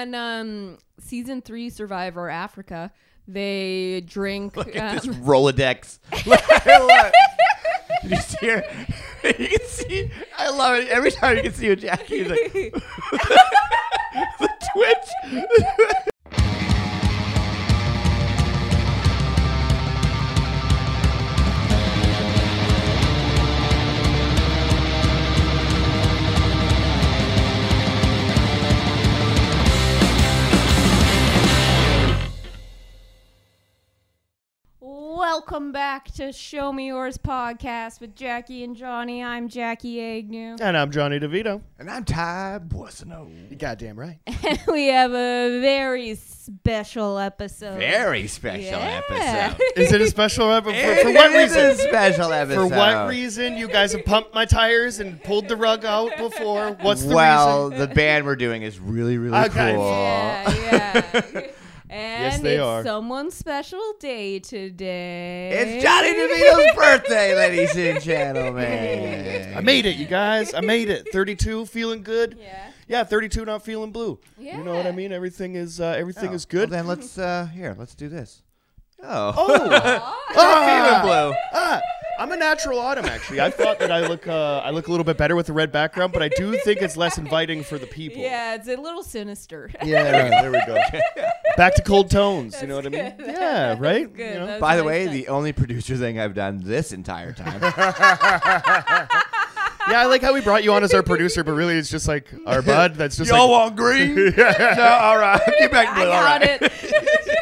on um, season three Survivor Africa, they drink. Look at this um, Rolodex. I love you see her? You can see. I love it. Every time you can see her, Jackie, like, the twitch. Welcome back to Show Me Yours podcast with Jackie and Johnny. I'm Jackie Agnew. And I'm Johnny DeVito. And I'm Ty Boissonneau. You goddamn right. And we have a very special episode. Very special Yeah. episode. Is it a special episode? For, for It what is a reason? special episode. For what reason? You guys have pumped my tires and pulled the rug out before. What's the well, reason? the band we're doing is really, really Okay. cool. Yeah, yeah. And they it's are. someone's special day today. It's Johnny DeVito's birthday, ladies and gentlemen. I made it, you guys. I made it. 32, feeling good. Yeah. Yeah, 32, not feeling blue. Yeah. You know what I mean? Everything is uh, everything Oh, is good. Well, then let's uh here, let's do this. Oh. Oh, feeling blue. ah, I'm a natural autumn. Actually, I thought that I look uh, I look a little bit better with the red background, but I do think it's less inviting for the people. Yeah, it's a little sinister. Yeah, right, there we go. Back to cold tones. you know what I mean? good. Yeah, right. good. You know? By the way, touch. the only producer thing I've done this entire time. Yeah, I like how we brought you on as our producer, but really it's just like our bud. That's just Y'all like want green? no, all right. Get back I blue. All got right.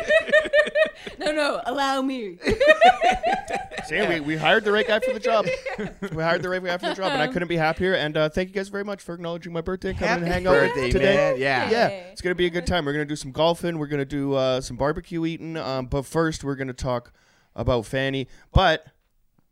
It. no, no, allow me. See, we, we hired the right guy for the job. we hired the right guy for the job, and I couldn't be happier. And uh, thank you guys very much for acknowledging my birthday, and coming Happy and hang out birthday, today. man. Yeah. Yeah, it's gonna be a good time. We're gonna do some golfing. We're gonna do uh, some barbecue eating. Um, but first, we're gonna talk about Fanny. But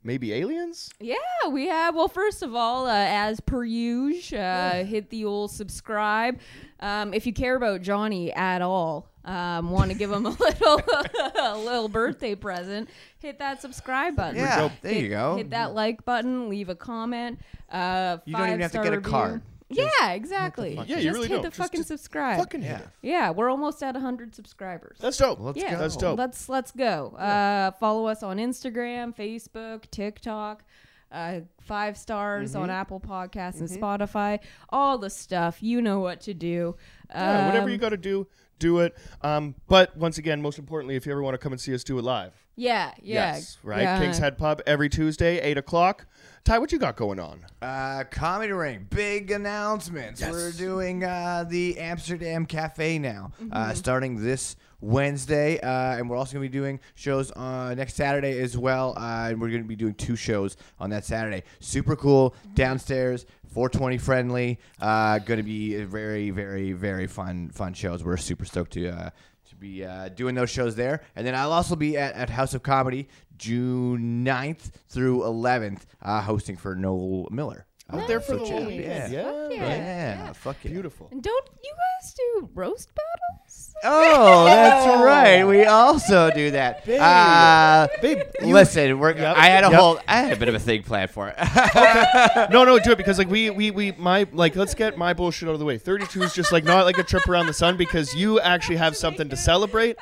maybe aliens. Yeah, we have. Well, first of all, uh, as per usual, uh, hit the old subscribe. Um, if you care about Johnny at all, um, want to give him a little, a little birthday present, hit that subscribe button. Yeah, go. there you Hit- go. Hit that like button. Leave a comment. Uh, You don't even have to get a review. card. Yeah, exactly. fuck- Yeah, just you really hit don't. the Just- fucking just subscribe. Fucking hit Yeah. yeah, we're almost at 100 subscribers. That's dope. Let's yeah, go. That's dope. Let's let's go. Uh, follow us on Instagram, Facebook, TikTok. Uh, five stars Mm-hmm. on Apple Podcasts and Spotify. All the stuff. You know what to do. Yeah, whatever you Um, got to do, do it. Um, but once again, most importantly, if you ever want to come and see us do it live. Yeah, yeah. Yes, right. yeah. King's Head Pub every Tuesday, eight o'clock. Ty, what you got going on? Uh, Comedy Ring, big announcements. Yes. We're doing uh, the Amsterdam Cafe now, Mm-hmm. uh, starting this Wednesday, uh, and we're also going to be doing shows uh, next Saturday as well. Uh, and we're going to be doing two shows on that Saturday. Super cool, Mm-hmm. downstairs, 420 friendly. Uh, going to be very, very, very fun, fun shows. We're super stoked to. Uh, to be uh, doing those shows there. And then I'll also be at, at House of Comedy June 9th through 11th, uh, hosting for Noel Miller. Out Uh, there for so the check- whole Yeah. Yeah, Fuck yeah. Yeah, fuck yeah. Beautiful. And don't you guys do roast battles? Oh, that's right. We also do that. Babe. Uh, Babe, listen, we're, Yep, I had a yep. whole, I had a bit of a thing planned for it. no, no, do it because like we, we, we, my like let's get my bullshit out of the way. Thirty-two is just like not like a trip around the sun because you actually have something to celebrate.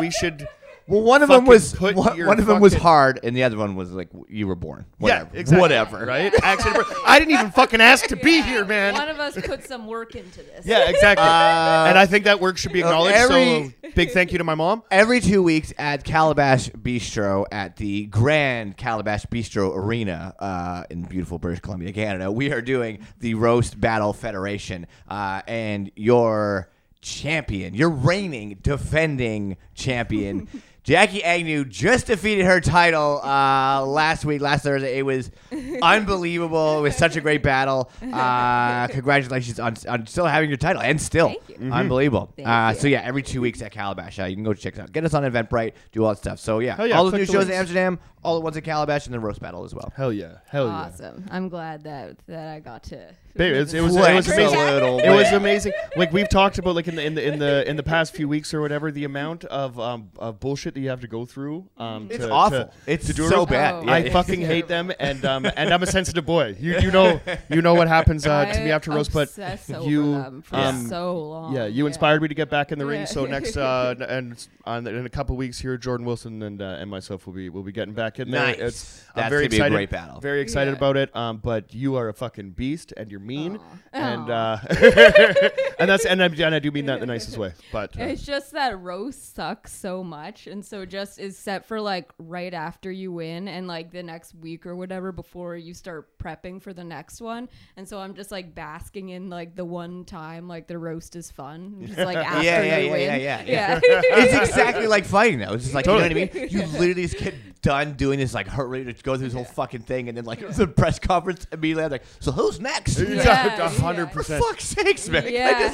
We should. Well, one of them was put one, one of them was fucking- hard, and the other one was like you were born. Whatever. Yeah, exactly. Whatever. Right? Accident. birth- I didn't even fucking ask to be here, man. One of us put some work into this. Yeah, exactly. Uh, and I think that work should be acknowledged. every- so big thank you to my mom. Every two weeks at Calabash Bistro at the Grand Calabash Bistro Arena uh, in beautiful British Columbia, Canada, we are doing the Roast Battle Federation. Uh, and your champion, your reigning, defending champion, Jackie Agnew, just defeated her title uh, last week, last Thursday. It was unbelievable. It was such a great battle. Uh, congratulations on, on still having your title and still Thank you. Mm-hmm. unbelievable. Thank Uh, you. so yeah, every two weeks at Calabash, uh, you can go check it out. Get us on Eventbrite, do all that stuff. So yeah, yeah, all the new shows in. Amsterdam, all the ones at Calabash, and then roast battle as well. Hell yeah. Hell yeah. Awesome. I'm glad that that I got to Babe, it's- it was it was Flex a amazing. little It was amazing. Like we've talked about, like in the in the in the in the past few weeks or whatever, the amount of um of bullshit that you have to go through. Um, It's to, awful. To, it's to do so roast. bad. Oh. Yeah, I it's fucking hate them, and um and I'm a sensitive boy. You you know you know what happens uh, to me I after roast, but obsess over you, them for um, so long. yeah, you inspired me to get back in the ring. Yeah. So next uh n- and on, in a couple weeks here, Jordan Wilson and uh, and myself will be will be getting back in there. Nice. It's, That's I'm very gonna be a great battle. Very excited Yeah. about it. Um, but you are a fucking beast, and you're mean, Aw. and Aw. uh, and that's and I, and I do mean that in the nicest way. But uh, It's just that roast sucks so much, and so just is set for like right after you win, and like the next week or whatever before you start prepping for the next one. And so I'm just like basking in like the one time like the roast is fun, just like after yeah, yeah, you yeah, win. yeah, yeah, yeah. it's exactly like fighting though. It's just like Totally. you know what I mean. You literally just get done doing this like heart rate to go through this whole fucking thing, and then like the press conference immediately I'm like, so who's next? Yeah, a hundred yeah. For percent. fuck's sakes, man! yeah.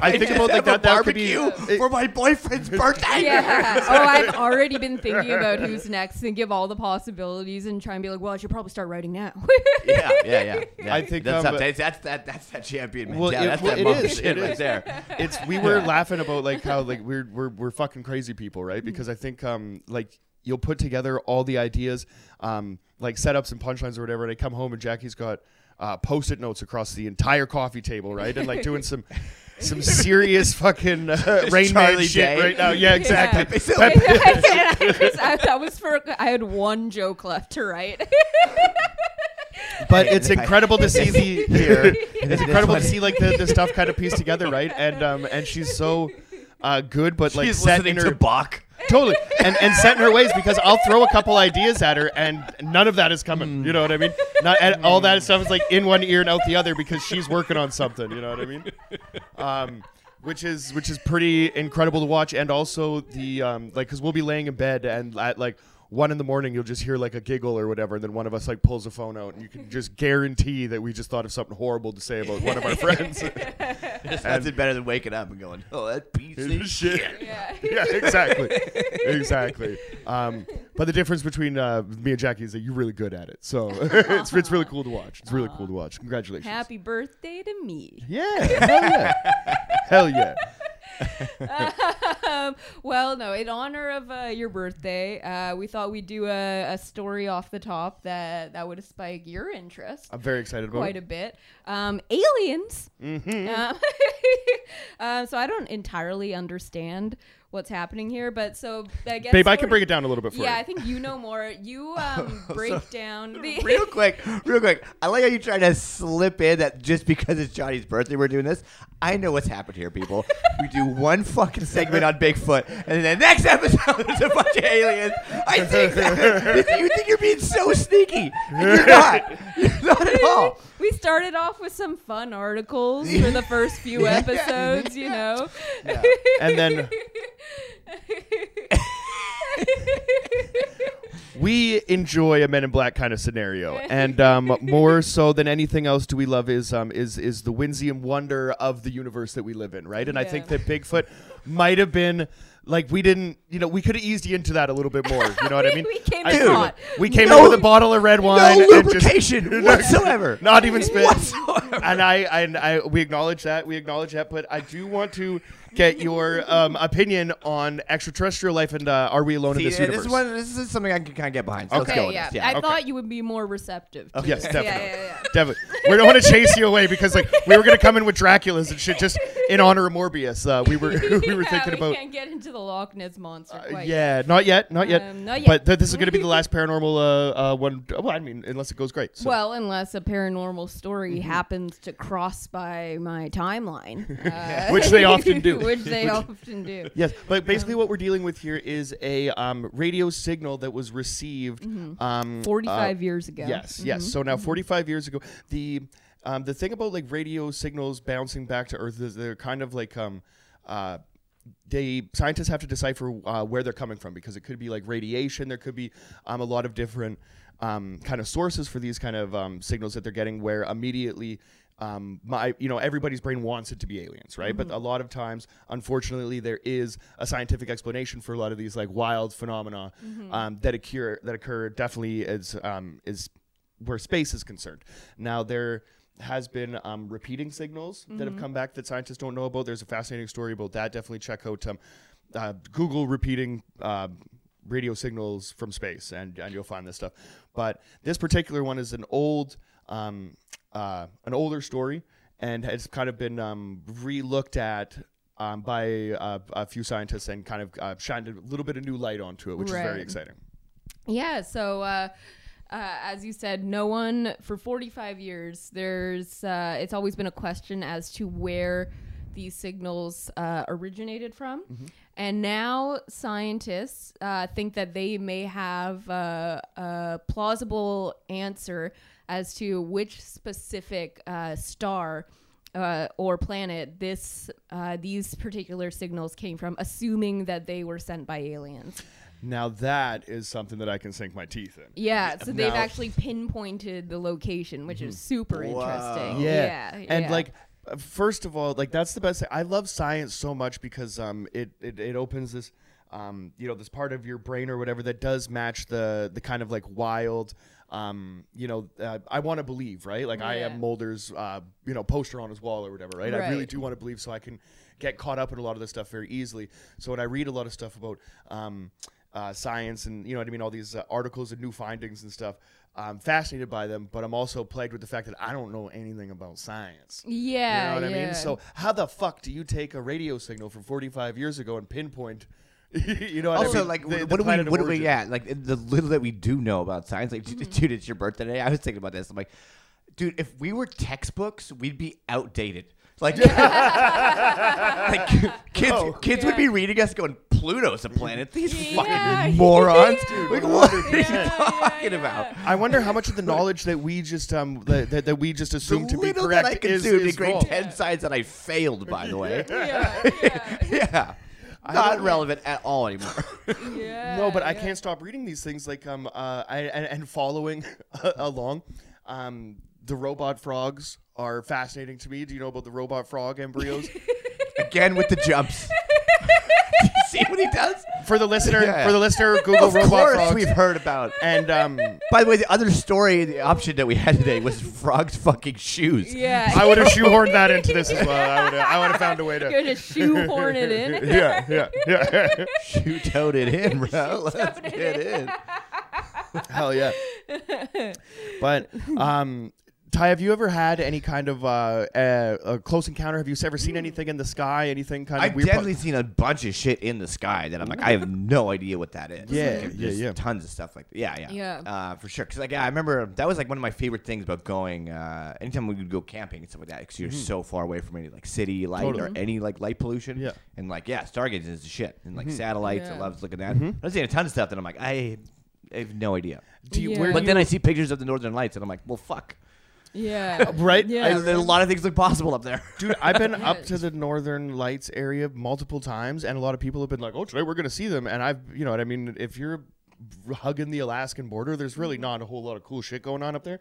I think about like that. That could be. barbecue for my boyfriend's birthday. Yeah. Oh, I've already been thinking about who's next and give all the possibilities and try and be like, well, I should probably start writing now. yeah, yeah, yeah, yeah. I think, that's um, not- that's, that's that that's that champion Well, mentality. it- that's well, that it mother is, shit it right is. there. It's we were Yeah. laughing about like how like we're we're we're fucking crazy people, right? Mm-hmm. Because I think um like you'll put together all the ideas, um like setups and punchlines or whatever, and I come home and Jackie's got uh, post-it notes across the entire coffee table, right? And like doing some some serious fucking uh, Rain Man Charlie shit Day. right now. Yeah, exactly. Pepe Silvia. I, that was for I had one joke left to write. but it's incredible to see the here. It's incredible to see like the, the stuff kind of pieced together, right? And um and she's so uh, good, but like She's set listening in her to Bach. Totally and and set in her ways because I'll throw a couple ideas at her and none of that is coming. You know what I mean? Not and all that stuff is like in one ear and out the other because she's working on something. You know what I mean? Um, which is which is pretty incredible to watch and also the um like because we'll be laying in bed and at like one in the morning you'll just hear like a giggle or whatever and then one of us like pulls a phone out and you can just guarantee that we just thought of something horrible to say about one of our friends There's nothing better than waking up and going, "Oh, that piece of shit yeah. yeah, exactly, exactly. Um, but the difference between uh, me and Jackie is that you're really good at it. So it's it's really cool to watch. It's really cool to watch. Congratulations. Happy birthday to me. Yeah, hell yeah, hell yeah. Um, well, no, in honor of uh, your birthday, uh, we thought we'd do a, a story off the top that that would spike your interest. I'm very excited about quite it. a bit. Um, aliens. Mm-hmm. Um, uh, so I don't entirely understand what's happening here, but so I guess. Babe, I can break it down a little bit for Yeah, I think you know more. You um, break down the. real quick, real quick. I like how you try to slip in that just because it's Johnny's birthday we're doing this. I know what's happened here, people. we do one fucking segment on Bigfoot, and then the next episode there's a bunch of aliens. I think that, you think you're being so sneaky. And you're not. You're not at all. We started off with some fun articles for the first few Yeah. episodes, you know. Yeah. And then we enjoy a Men in Black kind of scenario, and um, more so than anything else, do we love is um, is is the whimsy and wonder of the universe that we live in, right? And I think that Bigfoot might have been like we didn't, you know, we could have eased you into that a little bit more. You know what I mean? we came I- in Dude, hot. We came No- in with a bottle of red wine, no and just- lubrication whatsoever. not even spit. Whatsoever. And I, and I, we acknowledge that. We acknowledge that. But I do want to get your um, opinion on extraterrestrial life and uh, are we alone See, in this yeah, universe? this is one. This is something I can kind of get behind. So Okay. let's go yeah. Yeah. I okay. thought you would be more receptive. To Yes, definitely. Yeah, yeah, yeah. Definitely. We don't want to chase you away because like we were gonna come in with Draculas and shit just in honor of Morbius. Uh, we were we were Yeah, thinking we about. can't get into the Loch Ness monster Uh, quite yeah, not yet, not yet. Um, not yet. But th- this is going to be the last paranormal uh, uh, one. Well, I mean, unless it goes great. So. Well, unless a paranormal story Mm-hmm. happens to cross by my timeline, uh, Which they often do. Which they often do. Yes, but basically what we're dealing with here is a um, radio signal that was received Mm-hmm. um, uh, Forty-five years ago. Yes, yes. So now 45 years ago, the um, the thing about like radio signals bouncing back to Earth is they're kind of like um uh they scientists have to decipher uh, where they're coming from because it could be like radiation. There could be um, a lot of different um, kind of sources for these kind of um, signals that they're getting. Where immediately, um, my you know everybody's brain wants it to be aliens, right? But a lot of times, unfortunately, there is a scientific explanation for a lot of these like wild phenomena um, that occur that occur definitely as um, is where space is concerned. Now there has been um, repeating signals that Mm-hmm. have come back that scientists don't know about. There's a fascinating story about that. Definitely check out um, uh, Google repeating uh, radio signals from space, and, and you'll find this stuff. But this particular one is an old, um, uh, an older story, and has kind of been um, re-looked at. Um, by uh, a few scientists and kind of uh, shined a little bit of new light onto it, which is very exciting. Yeah, so uh, uh, as you said, no one for 45 years. There's uh, it's always been a question as to where these signals uh, originated from, and now scientists uh, think that they may have uh, a plausible answer as to which specific uh, star. Uh, or planet this uh, these particular signals came from, assuming that they were sent by aliens. Now that is something that I can sink my teeth in. Yeah, so they've actually pinpointed the location, which is super interesting. Yeah. Yeah, And yeah. like uh, first of all, like that's the best thing. I love science so much because um it it, it opens this um you know this part of your brain or whatever that does match the the kind of like wild um you know uh, I want to believe, right? Like I Yeah. am Mulder's uh you know poster on his wall or whatever, right? I really do want to believe so I can get caught up in a lot of this stuff very easily. So when I read a lot of stuff about um uh, science and you know what I mean, all these uh, articles and new findings and stuff. I'm fascinated by them, but I'm also plagued with the fact that I don't know anything about science. yeah, You know what I mean? So how the fuck do you take a radio signal from 45 years ago and pinpoint? you know what Also, I mean? like, The- the what do we, what do we, origin. yeah, like the little that we do know about science, like, Mm-hmm. dude, it's your birthday today. I was thinking about this. I'm like, dude, if we were textbooks, we'd be outdated. Like, like kids, Oh. kids would be reading us going, Pluto's a planet. These Yeah, fucking morons. yeah. Like, what are you Yeah, yeah, talking yeah. about? I wonder how much of the knowledge that we just um that, that, that we just The assume to be correct that I is, consumed is in grade wrong. 10 science that I failed, by the way. yeah, yeah, yeah. Not relevant at all anymore. yeah. No, but I can't stop reading these things like um uh I, and, and following along. Um, the robot frogs are fascinating to me. Do you know about the robot frog embryos? Again with the jumps. See what he does? for the listener, Yeah. for the listener, Google Of robot course frogs. we've heard about. and um, By the way, the other story, the option that we had today was frogs fucking shoes. Yeah, I would have shoehorned that into this as well. I would have, I would have found a way You're to. gonna shoehorn it in. Yeah, yeah, yeah. Shoe toed it in, bro. Let's get it in. Hell yeah. But um, Ty, have you ever had any kind of uh, uh, a close encounter? Have you ever seen anything in the sky? Anything kind of I've weird? definitely seen a bunch of shit in the sky that I'm like, I have no idea what that is. Yeah, Like, yeah, yeah. Tons of stuff like that. Yeah, yeah, Yeah. uh, for sure. Because like, yeah, I remember that was like one of my favorite things about going. Uh, anytime we would go camping and stuff like that, because you're so far away from any like city light Mm-hmm. Totally. or any like light pollution. Yeah. and like yeah, stargazing is the shit, and Mm-hmm. like satellites. I love looking at. that. I've seen a ton of stuff that I'm like, I, I have no idea. Do you, Yeah. where But do then I see pictures of the northern lights, and I'm like, well, fuck. Yeah, Right? Yeah, And then a lot of things look possible up there. Dude, I've been Yeah. up to the Northern Lights area multiple times, and a lot of people have been like, "Oh, today we're going to see them." And I've, you know what I mean. If you're hugging the Alaskan border, there's really not a whole lot of cool shit going on up there.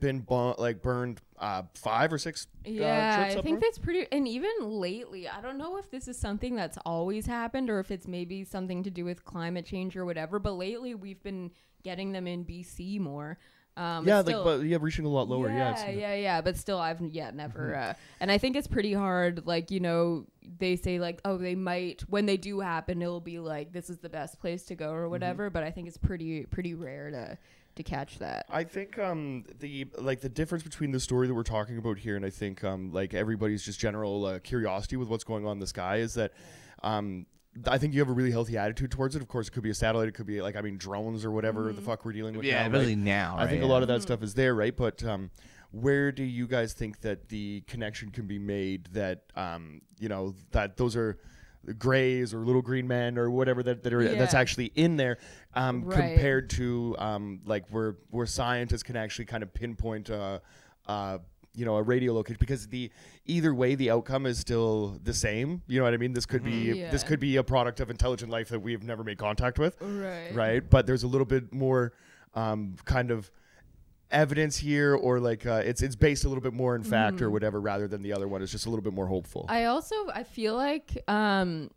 Been bu- like burned uh, five or six. uh, Yeah, trips I up think north. that's pretty. And even lately, I don't know if this is something that's always happened or if it's maybe something to do with climate change or whatever. But lately, we've been getting them in BC more. Um, yeah, it's like but yeah, reaching a lot lower. Yeah, Yeah, yeah, yeah, But still, I've yet never. Uh, and I think it's pretty hard. Like you know, they say like, oh, they might when they do happen, it'll be like this is the best place to go or whatever. But I think it's pretty pretty rare to to catch that. I think um the like the difference between the story that we're talking about here and I think um like everybody's just general uh, curiosity with what's going on in the sky is that um I think you have a really healthy attitude towards it. Of course, it could be a satellite, it could be like I mean drones or whatever the fuck we're dealing with. Yeah, now, especially right? now. I think right? a lot of that stuff is there, right? But um, where do you guys think that the connection can be made? That um, you know that those are grays or little green men or whatever that, that are that's actually in there um, Right. compared to um, like where where scientists can actually kind of pinpoint uh, uh, you know a radio location because the either way the outcome is still the same you know what i mean this could be Mhm. this Yeah. could be a product of intelligent life that we've never made contact with Right. right? But there's a little bit more um, kind of evidence here, or like uh, it's it's based a little bit more in fact or whatever, rather than the other one it's just a little bit more hopeful. I also I feel like um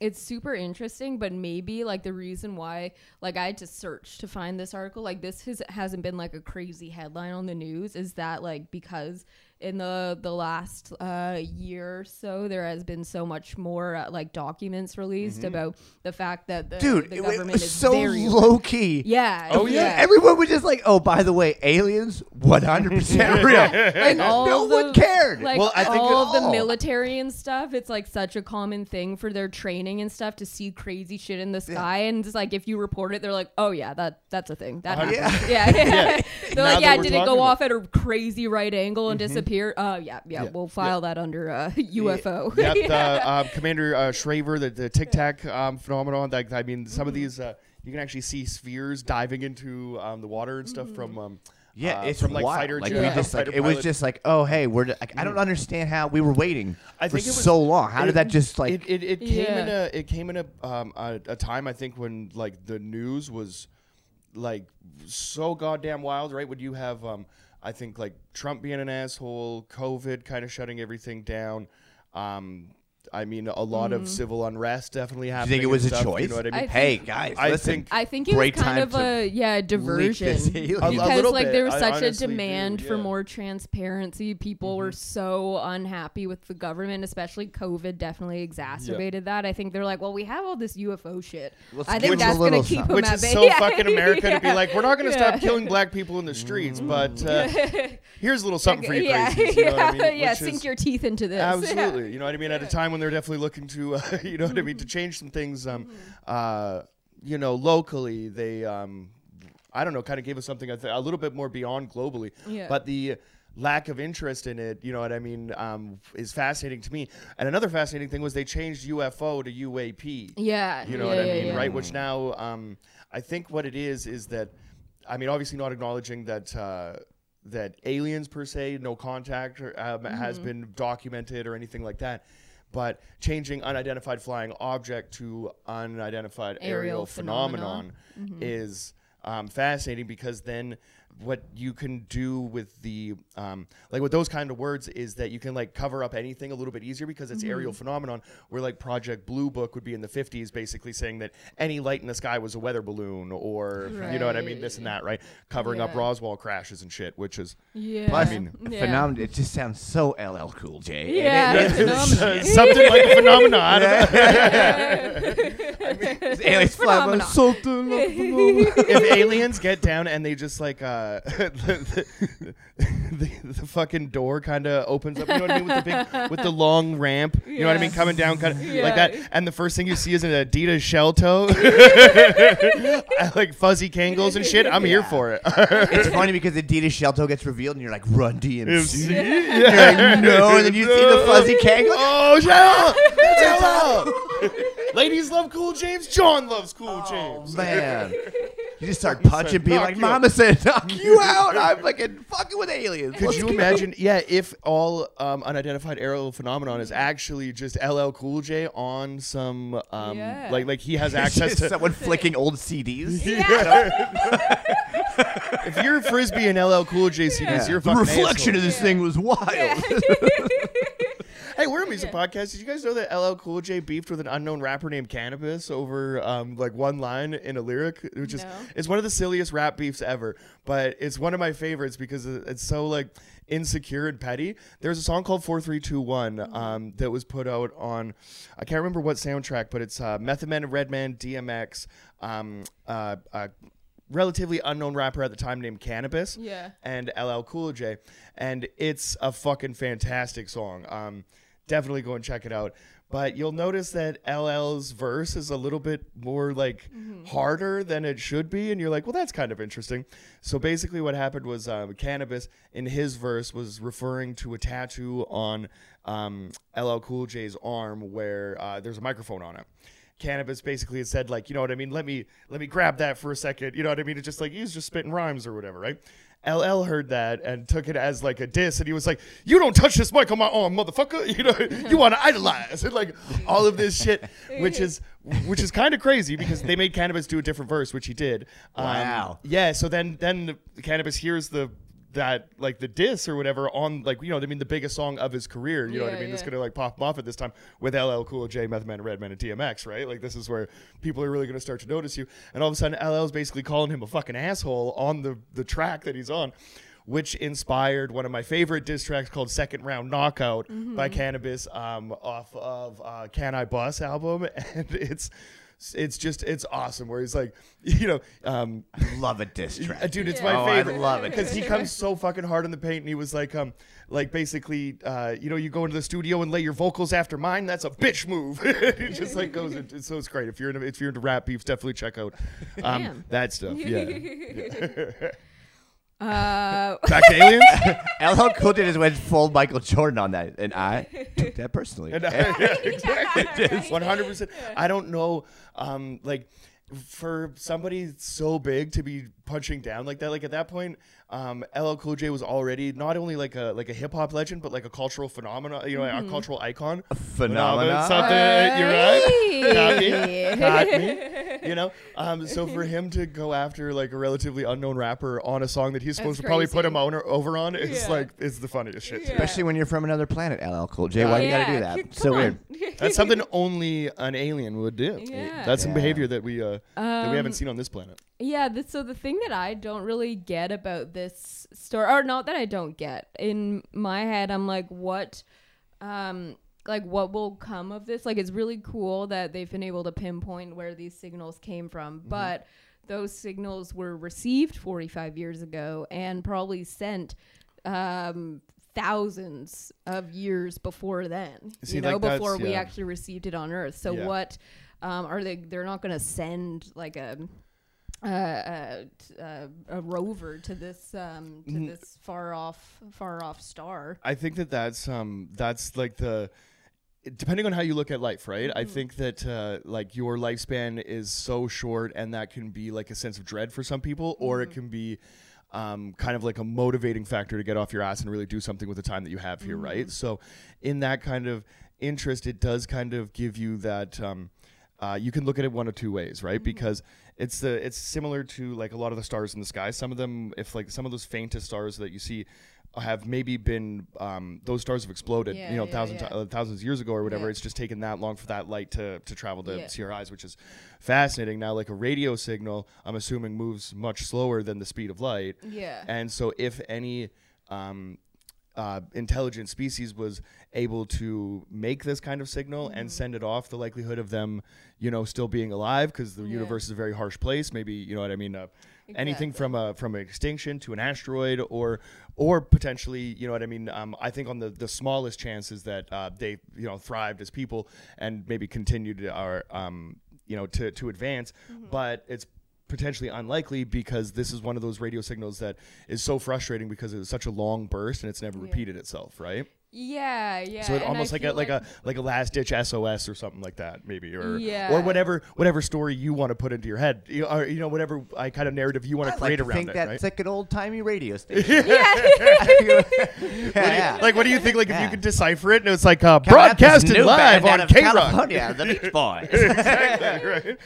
it's super interesting, but maybe like the reason why like I had to search to find this article, like this has hasn't been like a crazy headline on the news, is that like because in the the last uh, year or so, there has been so much more uh, like documents released about the fact that the, Mm-hmm. Dude, the it, government was is so low key. Yeah. Oh, yeah. Everyone was just like, "Oh, by the way, aliens, one hundred percent real." Like all no the, one cared. Like Well, I think all it- of the military and stuff, it's like such a common thing for their training and stuff to see crazy shit in the sky, and just like if you report it, they're like, "Oh yeah, that that's a thing that Uh-huh. happened." Yeah, yeah. they're Now like, "Yeah, we're did it go off at a crazy right angle and disappear?" Oh yeah, yeah, Yeah. we'll file that under uh, UFO. yep, Yeah. the, um, Commander uh, Fravor, the, the Tic Tac um, phenomenon. Like, I mean, some of Mm-hmm. these, uh, you can actually see spheres diving into um, the water and stuff from. Um, yeah, uh, it's from like wild. fighter like jet- we just like fighter it was just like, oh hey, we're like I don't understand how we were waiting I for think it was- so long. How it- did that just like? it, it, it came in a it came in a um a, a time I think when like the news was like so goddamn wild, right? Would you have um I think like Trump being an asshole, COVID kind of shutting everything down. Um I mean a lot of mm. civil unrest definitely happened. do you think it was a stuff, choice? You know what I mean? I hey guys, I listen. think- I think it Great was kind time of to a yeah diversion this alien. A- a because little like bit, there was I such a honestly do, demand for yeah. more transparency. People were mm-hmm. so unhappy with the government, especially COVID. Definitely exacerbated that. I think they're like, well, we have all this UFO shit. Let's I give think them a that's gonna little keep something. them Which at is bay. so Yeah. fucking America to be Yeah. like, we're not going to Yeah. stop killing black people in the streets, mm. but uh, here's a little something for you yeah, crazies. You know what I mean? yeah, yeah, Which sink your teeth into this. Absolutely. You know what I mean? At a time when they're definitely looking to, uh, you know what I mean, to change some things, um, uh, you know, locally, they, um, I don't know, kind of gave us something I th- a little bit more beyond globally. Yeah. But the lack of interest in it, you know what I mean, um, is fascinating to me. And another fascinating thing was they changed UFO to UAP. Yeah, You know yeah, what I mean, yeah. right? Which now, um, I think what it is is that, I mean, obviously not acknowledging that uh, that aliens per se, no contact or, um, Mm-hmm. has been documented or anything like that, but changing unidentified flying object to unidentified aerial, Aerial phenomenon, phenomenon. is um, fascinating because then what you can do with the um, like with those kind of words is that you can like cover up anything a little bit easier because it's aerial Mm-hmm. phenomenon where like project blue book would be in the 50s basically saying that any light in the sky was a weather balloon or you know what i mean this and that right covering up roswell crashes and shit which is Yeah, Plus, mean, yeah. phenomenon. It just sounds so LL Cool J. And Yeah, it- it's it- phenomenal. something like a phenomenon I don't know. it's aliens Phenomenon. something like a phenomenon. if aliens get down and they just like uh Uh, the, the, the, the fucking door kind of opens up you know what i mean with the big with the long ramp you know what i mean coming down kind of Yeah. like that and the first thing you see is an adidas shell toe like fuzzy Kangols and shit i'm here for it it's funny because Adidas shell toe gets revealed and you're like, Run DMC. yeah. You're like, no, and then you see the fuzzy Kangol. oh shut up Shut up. ladies love cool james john loves cool oh, james Oh, Man. You just start punching, said, being like, you. Mama said, knock you out. I'm fucking fucking with aliens. Could Let's you go." imagine? Yeah, if all um, unidentified aerial phenomenon is actually just LL Cool J on some, um, Yeah. like like he has access just to. someone flicking old CDs. if you're frisbee and LL Cool J CDs, Yeah. you're a the fucking reflection asshole. of this thing was wild. Hey, we're a music podcast. Did you guys know that LL Cool J beefed with an unknown rapper named Canibus over um, like one line in a lyric, which is No. it's one of the silliest rap beefs ever, but it's one of my favorites because it's so like insecure and petty. There's a song called Four Three Two One um, that was put out on I can't remember what soundtrack, but it's uh, Method Man and Redman, DMX, um, uh, uh, relatively unknown rapper at the time named Canibus Yeah. and LL Cool J, and it's a fucking fantastic song. Um, definitely go and check it out. But you'll notice that LL's verse is a little bit more like harder than it should be, and you're like, well, that's kind of interesting. So basically, what happened was um, Canibus in his verse was referring to a tattoo on um, LL Cool J's arm where uh, there's a microphone on it. Canibus basically had said like you know what i mean? Let me let me grab that for a second. You know what i mean? It's just like he's just spitting rhymes or whatever right ll heard that and took it as like a diss and he was like you don't touch this mic on my arm motherfucker you know you want to idolize and like all of this shit which is which is kind of crazy because they made Canibus do a different verse which he did Um, Wow. yeah so then then Canibus hears the that like the diss or whatever on like you know I mean? The biggest song of his career you know what I Yeah, mean? That's yeah. gonna like pop him off at this time with LL Cool J, Method Man, Redman, and DMX right? Like this is where people are really gonna start to notice you. And all of a sudden LL's basically calling him a fucking asshole on the the track that he's on which inspired one of my favorite diss tracks called Second Round Knockout" by Canibus um, off of uh, "Can-I-Bus" album, and it's it's just it's awesome. Where he's like, you know, um, Love a diss uh, track. dude, it's Yeah. my Oh, I favorite. love it. because he comes so fucking hard in the paint, and he was like, um, like basically, uh, you know, you go into the studio and lay your vocals after mine. That's a bitch move. it just like goes. Into, so it's great. If you're into, if you're into rap beefs, definitely check out um, Damn. that stuff. Yeah. Uh, Back to aliens. LL Cool J just went full Michael Jordan on that, and I took that personally. And I- yeah, exactly. One hundred percent. I don't know. Um, like for somebody so big to be punching down like that, like at that point, um, LL Cool J was already not only like a like a hip hop legend, but like a cultural phenomenon. You know, a cultural icon. Phenomenon. Something. You're right. Got me. Hey. Got me. You know, um, so for him to go after like a relatively unknown rapper on a song that he's supposed That's to probably put him on, or over on, it's Yeah. like it's the funniest shit. Yeah. Especially when you're from another planet, LL Cool J. Why do you gotta do that? c- so come weird. That's something only an alien would do. Yeah. That's some behavior that we uh, that we haven't Um, seen on this planet. Yeah, th- so the thing that I don't really get about this story, or not that I don't get, in my head, I'm like, what, um, like what will come of this? Like, it's really cool that they've been able to pinpoint where these signals came from, Mm-hmm. but those signals were received 45 years ago and probably sent, um, thousands of years before then. See, you know, like, before we yeah. actually received it on Earth. So Yeah. what? Um, are they? They're not going to send like a uh, uh, uh, a rover to this um, to Mm. this far off far off star. I think that that's um that's like the depending on how you look at life, right? I think that uh, like your lifespan is so short, and that can be like a sense of dread for some people, or it can be. Um, kind of like a motivating factor to get off your ass and really do something with the time that you have here, right? So, in that kind of interest, it does kind of give you that. Um, uh, you can look at it one of two ways, right? Because it's the it's similar to like a lot of the stars in the sky. Some of them, if like some of those faintest stars that you see, have maybe been um, those stars have exploded, Yeah, you know, yeah, thousands yeah. uh, thousands of years ago or whatever. It's just taken that long for that light to to travel to see our eyes, which is fascinating. Now, like a radio signal, I'm assuming moves much slower than the speed of light. Yeah. And so, if any um, uh, intelligent species was able to make this kind of signal Mm-hmm. and send it off, the likelihood of them, you know, still being alive because the Yeah. universe is a very harsh place. Maybe you know what I mean. Uh, Anything from a from an extinction to an asteroid, or or potentially, you know what I mean. Um, I think on the the smallest chances that uh, they you know thrived as people and maybe continued our um, you know to to advance, Mm-hmm. but it's potentially unlikely because this is one of those radio signals that is so frustrating because it's such a long burst and it's never repeated itself, right? Yeah, yeah. so it almost like a feel like, a like a last ditch SOS or something like that, maybe, or Yeah. or whatever whatever story you want to put into your head, you, or you know whatever I kind of narrative you want I to like create to around think it, that's right? like an old timey radio station. yeah. yeah. Like, what do you think? Like, if you could decipher it and it's like uh, Coming out this broadcasted live on of K Rock. California, the Beach Boys. exactly, right?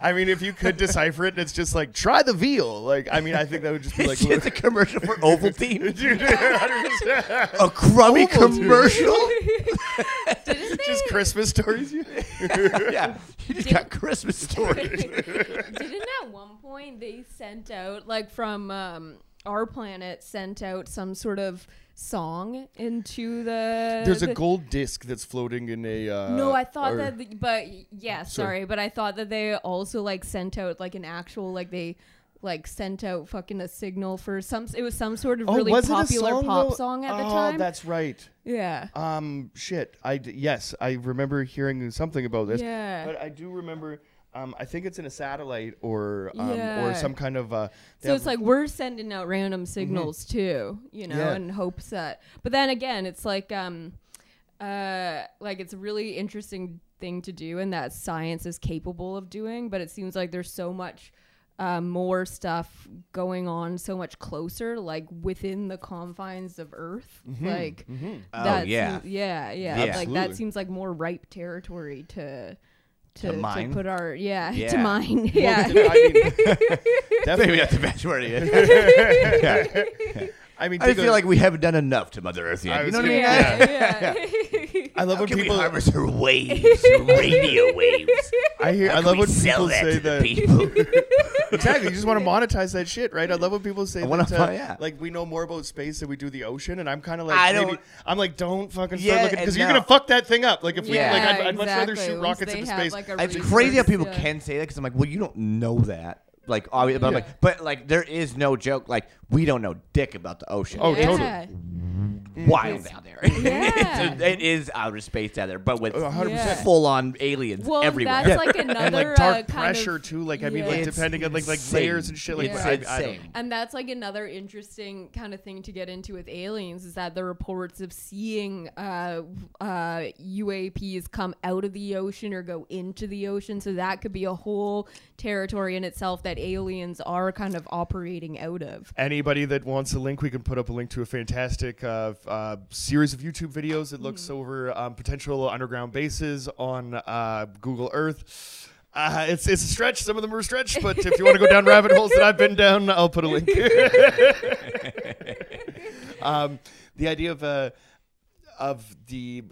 I mean, if you could decipher it and it's just like, try the veal. Like, I mean, I think that would just be like, it's a commercial for Ovaltine. 100%. a crummy Ovaltine. Commercial. Didn't just? Christmas stories. yeah, you just got Christmas stories. Didn't at one point they sent out like from um, our planet sent out some sort of song into the There's a the- gold disc that's floating in a. Uh, No, I thought or- that, the, but yeah, Sorry. sorry, but I thought that they also like sent out like an actual like they like sent out fucking a signal for some. It was some sort of Oh, really popular song, pop though? song at the Oh, time. that's right. yeah, Um, shit. I d- yes, I remember hearing something about this. Yeah. But I do remember. Um, I think it's in a satellite or um, or some kind of. Uh, so it's like we're sending out random signals too, you know, Mm-hmm. Yeah. in hopes that. But then again, it's like um, uh, like it's a really interesting thing to do, and that science is capable of doing. But it seems like there's so much. Uh, more stuff going on so much closer, like within the confines of Earth. Mm-hmm. Like, Oh, that yeah. seems- yeah, yeah, Yeah. Like that seems like more ripe territory to to, to, mine? put our yeah, Yeah. to mine. Well, Yeah, I mean, definitely. Maybe that's the best word. Yeah. I mean, I feel like we haven't done enough to Mother Earth yet. You know what I gonna- mean? yeah, yeah. I love How when can we people. harvest her waves, her radio waves? I hear. How I love we when sell people that say to the that. people? Exactly. You just want to monetize that shit, right? I love when people say wanna that, uh, yeah. like we know more about space than we do the ocean, and I'm kind of like, I maybe- don't- I'm like, don't fucking Yeah, looking because and you're gonna fuck that thing up. Like if we, Yeah. like, I'd, I'd much rather shoot rockets they into space. like, a It's resource, crazy how people yeah. can say that because I'm like, well, you don't know that. Like, obviously, but Yeah. like, but like, there is no joke. Like, we don't know dick about the ocean. Oh, It's totally. Wild out there. Yeah. It's- it is outer space down there, but with hundred Yeah. percent. full on aliens Well, everywhere. that's like And another like dark uh, kind pressure of, too. Like I mean, Yeah. like It's depending on like like layers and shit. Like It's I, I insane. don't. And that's like another interesting kind of thing to get into with aliens is that the reports of seeing uh, uh, UAPs come out of the ocean or go into the ocean. So that could be a whole territory in itself that aliens are kind of operating out of. Anybody that wants a link, we can put up a link to a fantastic uh, f- uh, series of YouTube videos that looks over um, potential underground bases on uh, Google Earth. Uh, it's it's a stretch. Some of them are stretched, but if you want to go down rabbit holes that I've been down, I'll put a link. um, the idea of uh, of the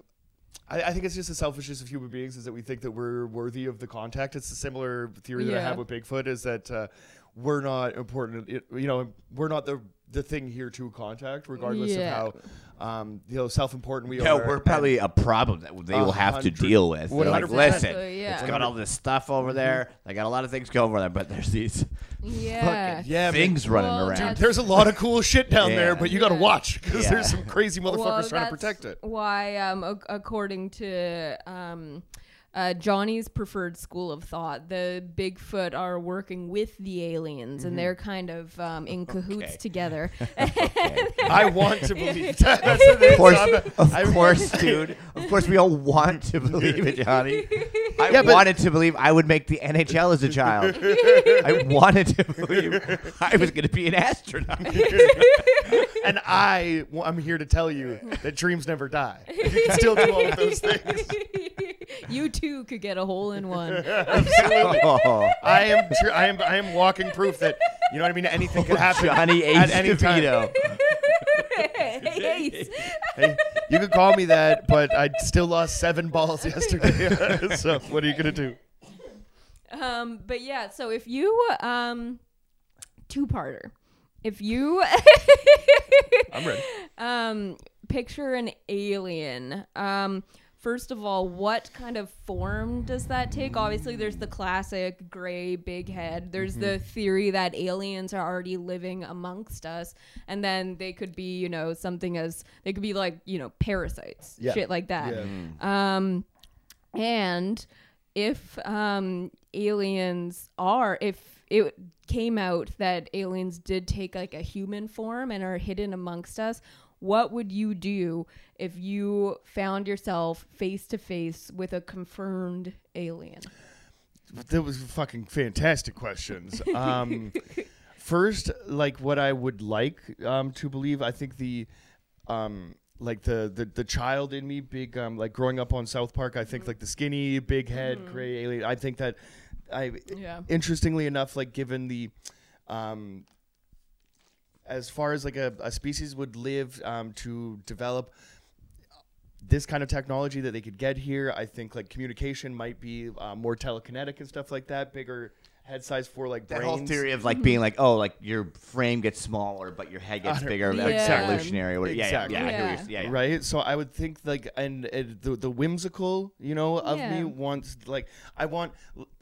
I, I think it's just the selfishness of human beings is that we think that we're worthy of the contact. It's a similar theory that I have with Bigfoot is that uh, we're not important. It, you know, we're not the the thing here to contact, regardless Yeah. of how um, you know self-important we Yeah, are. we're probably a problem that they will have to deal with. They're like, 100%. listen, Exactly, yeah. it's got all this stuff over there. They got a lot of things going over there, but there's these Yeah. fucking Yeah, man. things running Well, around. There's a lot of cool shit down Yeah. there, but you got to Yeah. watch because Yeah. there's some crazy motherfuckers Well, trying to protect it. Why, um, according to um, uh, Johnny's preferred school of thought, the Bigfoot are working with the aliens, and they're kind of um, in cahoots Okay. together. I want to believe that. That's the thing. Of course, So I'm- of I- course, dude. Of course, we all want to believe it, Johnny. I Yeah, wanted to believe I would make the NHL as a child. I wanted to believe I was going to be an astronaut. and I, well, I'm here to tell you that dreams never die. You can still do all of those things. You too could get a hole in one. Oh, I am, tr- I am, I am walking proof that you know what I mean. Anything can happen Johnny at any time. DeVito. Ace. Hey, you could call me that, but I still lost seven balls yesterday. so what are you gonna do? Um, but yeah, so if you um, two parter, if you I'm ready. um picture an alien um first of all what kind of form does that take? Obviously there's the classic gray big head. There's the theory that aliens are already living amongst us and then they could be you know something as they could be like you know parasites Yeah. shit like that. Yeah. um and if um aliens are if it came out that aliens did take like a human form and are hidden amongst us what would you do if you found yourself face to face with a confirmed alien That was fucking fantastic questions. Um, first, like what I would like um, to believe, I think the um, like the, the the child in me, big um, like growing up on South Park. I think like the skinny, big head, gray alien. I think that I Yeah. interestingly enough, like given the um, as far as like a, a species would live um, to develop this kind of technology that they could get here. I think like communication might be uh, more telekinetic and stuff like that. Bigger head size for like That brains. whole theory of like being like, oh, like your frame gets smaller, but your head gets bigger. Yeah. That's evolutionary. Or, yeah, Exactly. yeah, yeah, I hear what Yeah. yeah, yeah. Right, so I would think like, and, and the the whimsical, you know, of Yeah. me wants like I want.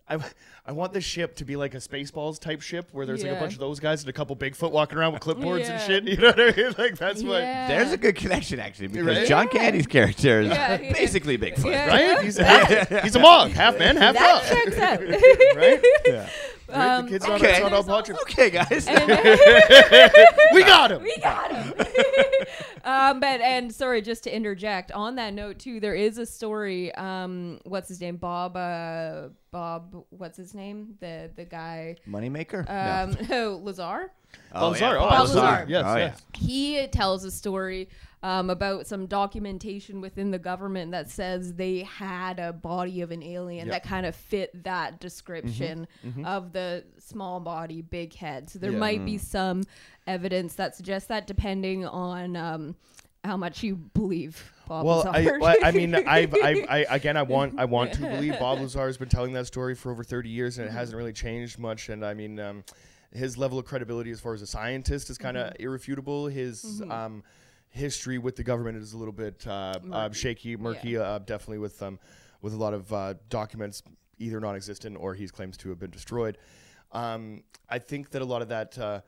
I, I want the ship to be like a Spaceballs type ship where there's like a Yeah. bunch of those guys and a couple Bigfoot walking around with clipboards Yeah. and shit. You know what I mean? Like that's what. Yeah. There's a good connection actually because Right? John Candy's character is Yeah, yeah. basically Bigfoot. Yeah. Right? He's half, he's a mog, half man, half that dog. checks out Right? Yeah. Right? Um, the kid's not, okay. it's not all Patrick. Okay, guys. We got him. we got him. um, but and sorry, just to interject on that note too, there is a story. Um, what's his name? Bob. Uh, Bob. What's his name? The the guy. Moneymaker? Um, no, Lazar. oh, Lazar, yeah. oh, Bob absolutely. Lazar. Yes, oh, yes. he tells a story um, about some documentation within the government that says they had a body of an alien Yep. that kind of fit that description of the small body, big head. So there Yeah. might be some evidence that suggests that, depending on. Um, how much you believe Bob Well, I, well, I mean, I've, I've, I again, I want, I want to believe Bob Lazar has been telling that story for over 30 years, and it hasn't really changed much. And I mean, um, his level of credibility as far as a scientist is kind of irrefutable. His um, history with the government is a little bit uh, uh, shaky, murky. Uh, definitely with um, with a lot of uh, documents either non-existent or he claims to have been destroyed. Um, I think that a lot of that. Uh,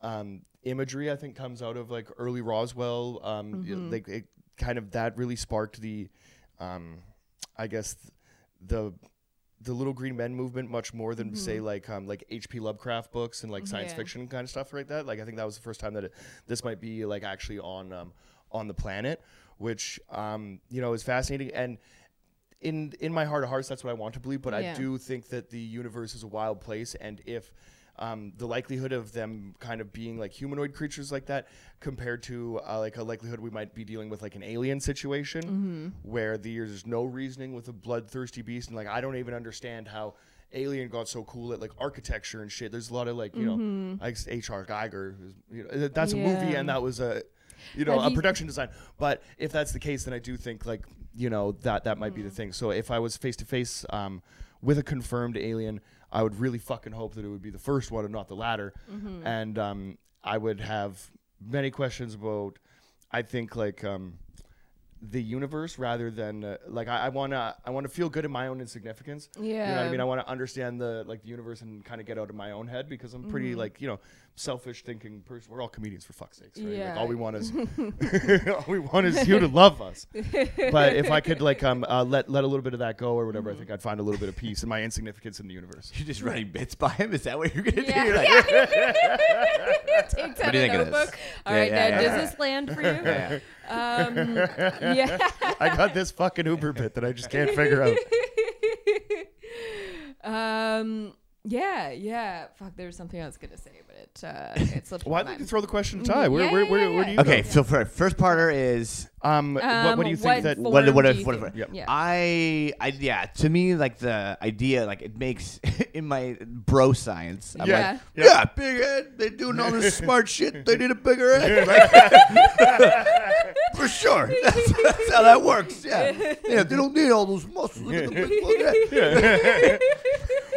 um, imagery I think comes out of like early Roswell. Um, y- Like it kind of that really sparked the, um, I guess th- the the little green men movement much more than say like um like H.P. Lovecraft books and like science Yeah. fiction kind of stuff like that. Like I think that was the first time that it, this might be like actually on um on the planet, which um you know is fascinating and. In, in my heart of hearts, that's what I want to believe, but I do think that the universe is a wild place, and if um, the likelihood of them kind of being like humanoid creatures like that compared to uh, like a likelihood we might be dealing with like an alien situation where there's no reasoning with a bloodthirsty beast and like I don't even understand how Alien got so cool at like architecture and shit. There's a lot of like you know like H.R. Giger. You know, that's a movie and that was a you know Have a you- production design. But if that's the case, then I do think like you know that that might be the thing. So if I was face to face um with a confirmed alien, I would really fucking hope that it would be the first one and not the latter. And um, I would have many questions about. I think like um, the universe rather than uh, like I, I wanna I wanna feel good in my own insignificance. You know what I mean? I want to understand the like the universe and kind of get out of my own head because I'm pretty Mm-hmm. like you know selfish thinking person. We're all comedians for fuck's sakes, right? Like, all we want is all we want is you to love us. But if I could like um uh, let let a little bit of that go or whatever, Mm-hmm. I think I'd find a little bit of peace in my insignificance in the universe. You're just running bits by him. Is that what you're gonna Yeah. do? You're like, Takes What out do you a think of this? notebook. All Yeah, right, yeah, now, yeah. does this land for you? Um, yeah. I got this fucking Uber bit that I just can't figure out. um, yeah, yeah. Fuck, there was something I was gonna say, but it uh, it slipped Why my don't you throw the question to Ty? Where Yeah, where yeah, where, yeah, where do you Okay, go? so for first parter is Um, what, what do you Um, think that? what what form what if what if think? Yep. Yeah. I I yeah to me like the idea like it makes in my bro science I'm Yeah. like Yeah. yeah big head they're doing all this smart shit they need a bigger head right? for sure that's, that's how that works yeah yeah they don't need all those muscles Look at the big head.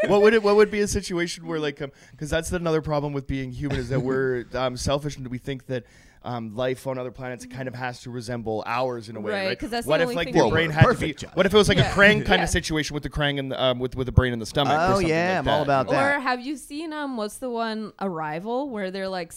What would it? What would be a situation where like, because that's another problem with being human is that we're um, selfish and we think that. Um, life on other planets kind of has to resemble ours in a way, Right, right? 'cause that's the what if only like thing their brain had to John. be? What if it was like Yeah. a Krang kind Yeah. of situation with the Krang and the, um, with with the brain in the stomach? or Oh something yeah like I'm that? all about that Or have you seen um what's the one Arrival where they're like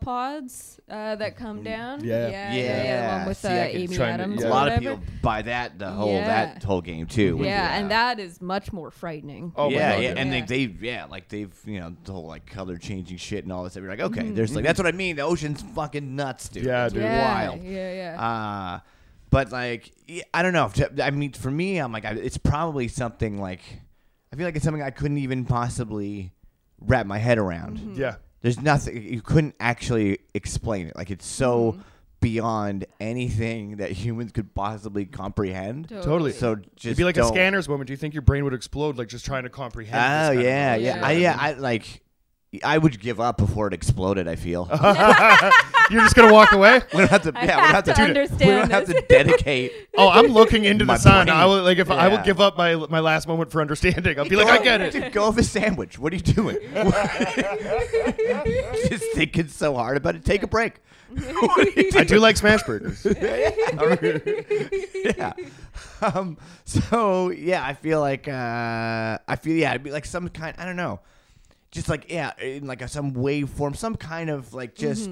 cephalopods uh, that come down? Yeah. yeah, yeah, yeah, the one with See, uh, Amy try and- Adams. yeah. a lot of people buy that the whole Yeah. that whole game too with Yeah, and that is much more frightening. Oh yeah, yeah, yeah. and they, they, yeah, like they've, you know, the whole like color changing shit and all this. You're like, okay, Mm-hmm. there's like that's what I mean. The ocean's fucking nuts, dude. Yeah, dude. yeah, wild. Yeah, yeah. Uh, but like, I don't know. I mean, for me, I'm like, it's probably something like, I feel like it's something I couldn't even possibly wrap my head around. Mm-hmm. Yeah, There's nothing you couldn't actually explain it. Like it's so Mm-hmm. beyond anything that humans could possibly comprehend. Totally. So just it'd be like don't- a scanner's moment. Do you think your brain would explode like just trying to comprehend? Oh kind of yeah, yeah, I, yeah. I like. I would give up before it exploded. I feel You're just gonna walk away? we don't have to. I yeah, we don't have have to to. understand we don't have to dedicate. Oh, I'm looking into My the sun. brain. I will like if I would Yeah. give up my my last moment for understanding. I'll be like, I get it. Dude, go have a sandwich. What are you doing? Just thinking so hard about it. Take a break. What are you I do like smash burgers. yeah. Um, so yeah, I feel like uh, I feel yeah, it'd be like some kind. I don't know, just like yeah, in like a, some waveform, some kind of like just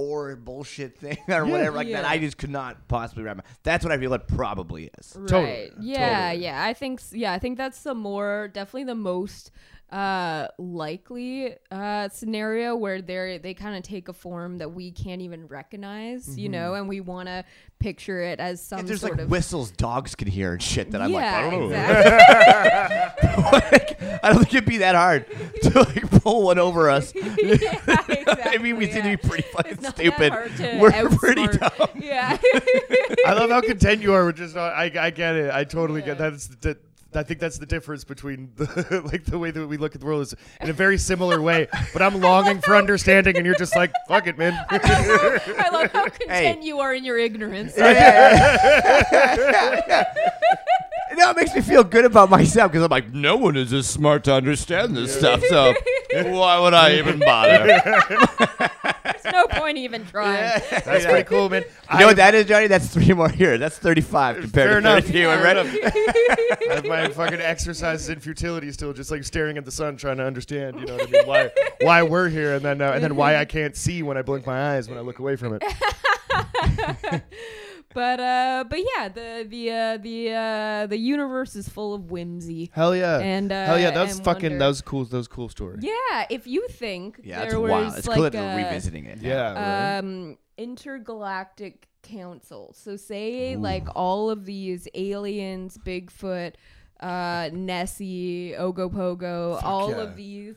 or bullshit thing or whatever like that. Mm-hmm. I just could not possibly wrap. My, that's what I feel it probably is. Totally. Right. Yeah, Totally. yeah. I think yeah, I think that's the more definitely the most uh likely uh scenario where they're they kind of take a form that we can't even recognize, you know, and we want to picture it as some If there's sort like of whistles dogs can hear and shit that I'm like, I yeah, don't know. exactly. Like, I don't think it'd be that hard to like pull one over us. yeah, I mean, we exactly, seem to be pretty fucking It's stupid. We're pretty outsmart- dumb. Yeah. I love how content you are with just. uh, I I get it. I totally get Yeah. that's that. I think that's the difference between the like the way that we look at the world is in a very similar way. But I'm longing for understanding, and you're just like, fuck it, man. I love how content you are in your ignorance. No, it makes me feel good about myself because I'm like, no one is as smart to understand this stuff, so why would I even bother? There's no point even trying. That's pretty cool, man. You know what that is, Johnny? That's three more here. That's 35 compared Fair to enough. 32. Fair right? enough. I have my fucking exercises in futility still, just like staring at the sun, trying to understand. You know what I mean? Why why we're here, and then uh, and then why I can't see when I blink my eyes when I look away from it. But uh, but yeah, the the uh, the uh, the universe is full of whimsy. Hell yeah! And, uh, hell yeah, that was fucking wonder. that was cool. That was a cool story. Yeah, if you think Yeah, there it's was wild. It's like cool that we're revisiting it. now. Yeah. right? um intergalactic council. So say like all of these aliens, Bigfoot, uh Nessie, Ogopogo, all yeah. of these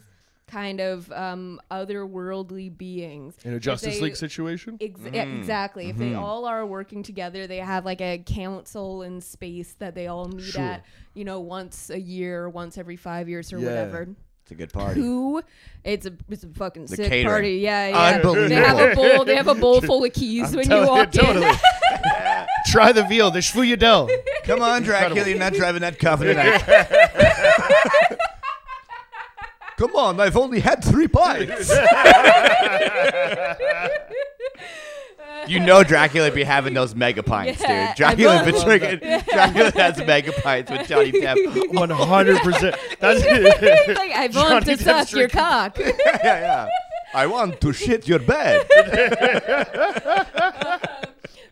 kind of um otherworldly beings. In a Justice they- League situation. Ex- yeah, exactly. If Mm-hmm. they all are working together, they have like a council in space that they all meet Sure. at, you know, once a year, once every five years or Yeah. whatever. It's a good party. Who? It's a it's a fucking sick catering. party. Yeah, yeah. Unbelievable. They have a bowl. They have a bowl full of keys I'm when you telling walk totally. in. Try the veal, the Schvuyadel. Come on, Dracula, you're not driving that coffin tonight. Come on, I've only had three bites. you know Dracula'd be having those mega pints, Yeah, dude. Dracula I been love drinking. Dracula has mega pints with Johnny Depp. One hundred percent. That's It's like I want Johnny to Depp's suck your drinking. cock. yeah, yeah. I want to shit your bed.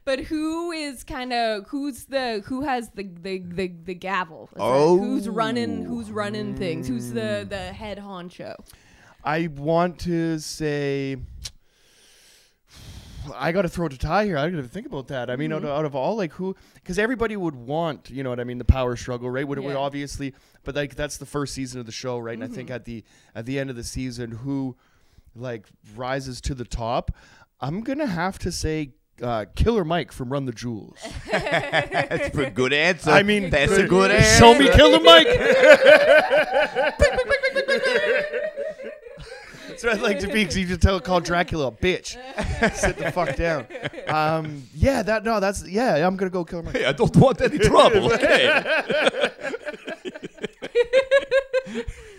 But who is kind of who's the who has the the the, the gavel? Oh. who's running? Who's running things? Who's the the head honcho? I want to say. I got to throw it to Ty here. I got to think about that. I mean, out, of, Mm-hmm. out of all, like who, because everybody would want, you know what I mean, the power struggle, right? Would, would obviously, but like that's the first season of the show, right? And I Mm-hmm. think at the at the end of the season, who like rises to the top? I'm gonna have to say uh, Killer Mike from Run the Jewels. That's a good answer. I mean, that's a good answer. Show me Killer Mike. That's what I'd like to be because you just tell call Dracula a bitch. Sit the fuck down. Um, yeah, that no, that's yeah. I'm gonna go Killer Mike. Hey, I don't want any trouble. Okay.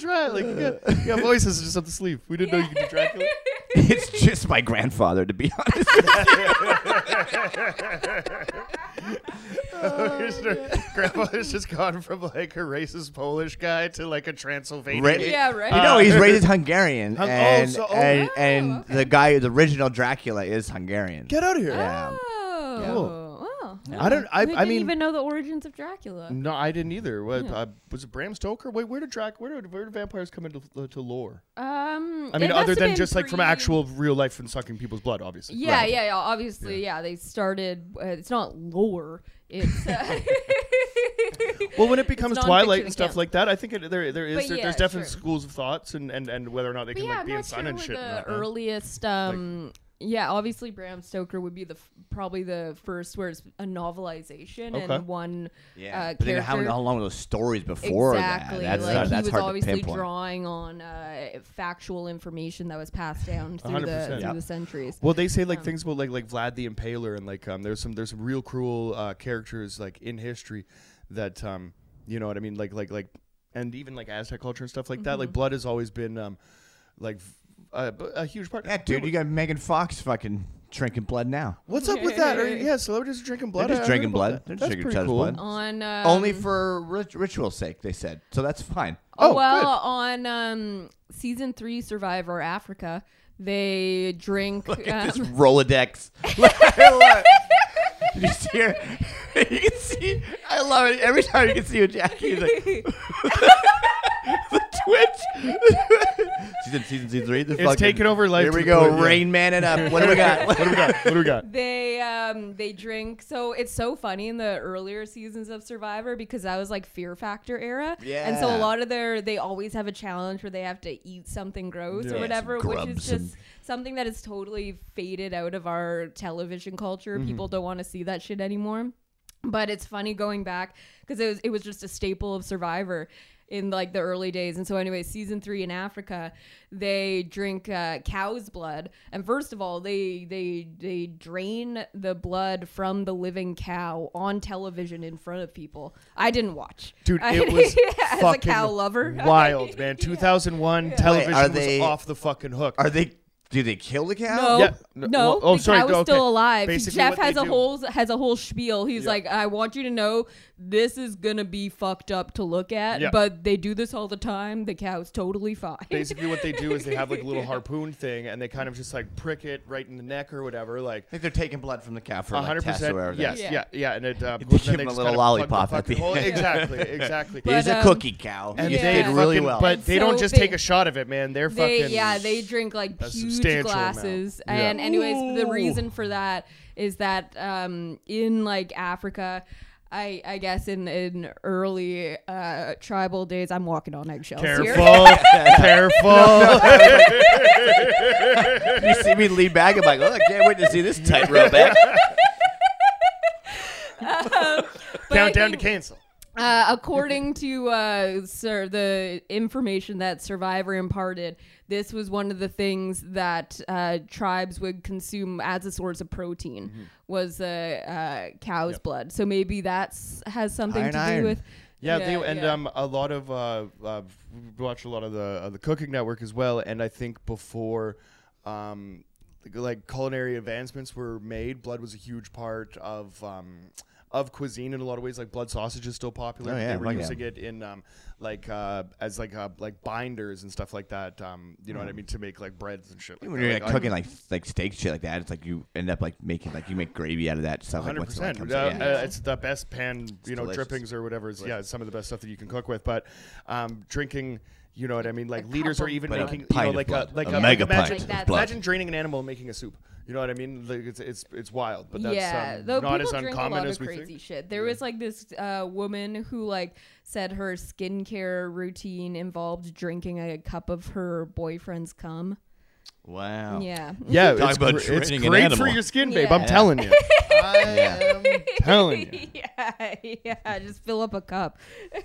Try like you got, you got voices just up the sleeve. We didn't know you could do Dracula. it's just my grandfather, to be honest. Oh, Grandmother's just gone from like a racist Polish guy to like a Transylvanian. Ra- Yeah, right. You know, he's uh, raised Hungarian, Hung- oh, and so- oh. and, Oh, and okay. the guy, the original Dracula, is Hungarian. Get out of here. Yeah. Oh, Cool. Wow. I don't. I, I didn't mean, even know the origins of Dracula. no, I didn't either. What, Yeah. uh, was it Bram Stoker? Wait, where did Drac? Where did where did vampires come into uh, to lore? Um, I mean, other than been just like from actual real life and sucking people's blood, obviously. Yeah, Right. yeah, yeah. Obviously, yeah. They started. Uh, it's not lore. It's. Uh, Well, when it becomes Twilight and stuff account. like that, I think it, there there is there, yeah, there's definitely sure. schools of thoughts and, and, and whether or not they But can yeah, like I'm be in not sun sure and shit. the and whatnot. earliest. Um, yeah, obviously Bram Stoker would be the f- probably the first where it's a novelization Okay. and one. Yeah, uh, but then how, character- how long were those stories before exactly. that? That's, like uh, he that's was hard to obviously pinpoint. drawing on uh, factual information that was passed down through 100%. the through Yep. the centuries. Well, they say like Um, things about like like Vlad the Impaler and like um there's some there's some real cruel uh, characters like in history that um you know what I mean like like like and even like Aztec culture and stuff like that like Mm-hmm. blood has always been um like a, a huge part. Yeah, dude, you got Megan Fox fucking drinking blood now. What's up with that? Or, yeah, celebrities are drinking blood. They're I just heard drinking about blood. that. They're just That's drinking pretty each other's cool. blood. On um, Only for rit- ritual sake, they said. So that's fine. Oh, well, good. on um, season three, Survivor Africa, they drink. Look at this um, Rolodex. Did you see her? you can see. I love it. Every time you can see a Jackie, he's like, the Twitch. season, season, season three. The It's fucking, taking over life Here we to go. the point, yeah. Rain Man it up. What do we got? what do we got? What do we got? they um they drink so it's so funny in the earlier seasons of survivor because that was like fear factor era and so a lot of their they always have a challenge where they have to eat something gross Yeah. or whatever which grub is some- just something that is totally faded out of our television culture Mm-hmm. people don't want to see that shit anymore but it's funny going back because it was it was just a staple of Survivor in like the early days. And so, anyway, season three in Africa, they drink uh, cow's blood, and first of all, they they they drain the blood from the living cow on television in front of people. I didn't watch, Dude, I- it was as a cow lover. wild, man. 2001 television are they- was off the fucking hook. Are they? Do they kill the cow? No, Yeah, no, no, well, oh, the sorry, cow is okay. still alive. Basically Jeff what they has a do- whole has a whole spiel. He's Yeah. like, I want you to know this is gonna be fucked up to look at, Yeah. but they do this all the time. The cow's totally fine. Basically, what they do is they have like a little harpoon thing, and they kind of just like prick it right in the neck or whatever, like. I think they're taking blood from the cow for A like hundred tests or percent. whatever. Yes, Yeah. yeah, yeah, and it. Uh, They give him a little lollipop the at the end. Exactly, exactly. It is But, a um, cookie cow. and you they did really fucking- well. But they don't so just they- take a shot of it, man. They're They fucking. yeah, they drink like a huge substantial amount. glasses. Yeah. And anyways, the reason for that is that um, in like Africa. I, I guess in in early uh, tribal days, I'm walking on eggshells here. Careful, careful. you see me lean back. I'm like, oh, I can't wait to see this tightrope act. But I Countdown to cancel. Uh, according to uh, sir, the information that Survivor imparted, this was one of the things that uh, tribes would consume as a source of protein Mm-hmm. was uh, uh, cow's blood. So maybe that has something Iron, to do iron. with. Yeah, Yeah, they, and yeah. um, a lot of uh, uh, we watch a lot of the uh, the Cooking Network as well, and I think before, um, like culinary advancements were made, blood was a huge part of um, of cuisine in a lot of ways. Like blood sausage is still popular. Oh, yeah, they were fuck yeah. using it in um, like uh, as like uh, like binders and stuff like that. Um, you know what I mean to make like breads and shit. Like When that. you're Like, like, cooking like like steak shit like that, it's like you end up like making like you make gravy out of that stuff. Hundred once in a while percent. comes out, yeah. Uh, It's the best pan, you know, delicious. drippings or whatever. Is, yeah, it's some of the best stuff that you can cook with. But um, drinking, you know what I mean, like liters or cup of even But making, you know, like a like A a, mega imagine, pint of Like blood. imagine draining an animal and making a soup. You know what I mean? Like it's it's it's wild, but that's yeah, um, though not people as drink a lot as of we crazy think. shit. There was like this uh, woman who like said her skincare routine involved drinking a cup of her boyfriend's cum. Wow. Yeah. Yeah, Talk it's, about gr- it's training an great for animal. your skin, babe. Yeah. I'm telling you. I am telling you. yeah, yeah, just fill up a cup.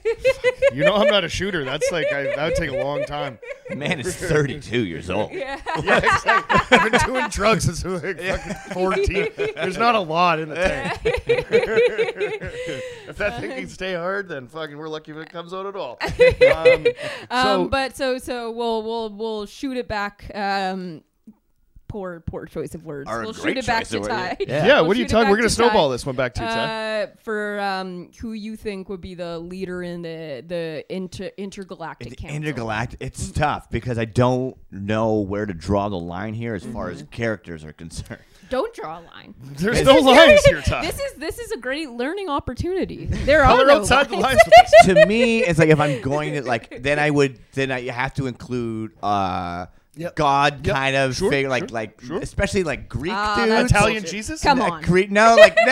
You know I'm not a shooter. That's like I, that would take a long time. The man is 32 years old. yeah. Yeah, exactly. I've been doing drugs since I was like fucking 14. There's not a lot in the tank. if that thing can stay hard, then fucking we're lucky if it comes out at all. Um, so, Um, but so so we'll we'll we'll shoot it back. Um, poor poor choice of words. Or we'll shoot it back to Ty. Yeah, yeah we'll what are you shoot talking? We're gonna to Ty. snowball this one back to you, Ty. Uh, for um, who you think would be the leader in the the inter- intergalactic The council? intergalactic, it's tough because I don't know where to draw the line here as far Mm-hmm. as characters are concerned. Don't draw a line. There's no lines here, Ty. This is this is a great learning opportunity. There are no outside the lines. lines to me, it's like if I'm going to like, then I would, then I have to include uh, Yep. God Yep. kind of Sure, figure, like sure, like sure. especially like Greek Ah, dudes. Italian bullshit. Jesus? Come Uh, on. Greek, no, like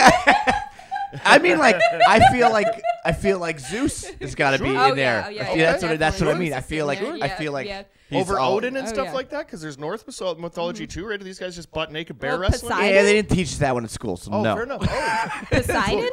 I mean, like I feel like I feel like Zeus has got to be Oh, in there. yeah, oh, yeah, See, yeah, that's what that's what I mean. I feel like Zeus is in I feel like yeah, he's Over all- Odin and Oh, stuff yeah. like that, because there's Norse mytho- mythology too, right? Are these guys just butt naked bear Well, wrestling? Poseidon- Yeah, they didn't teach that one in school, so Oh, no. fair enough. Oh, Poseidon?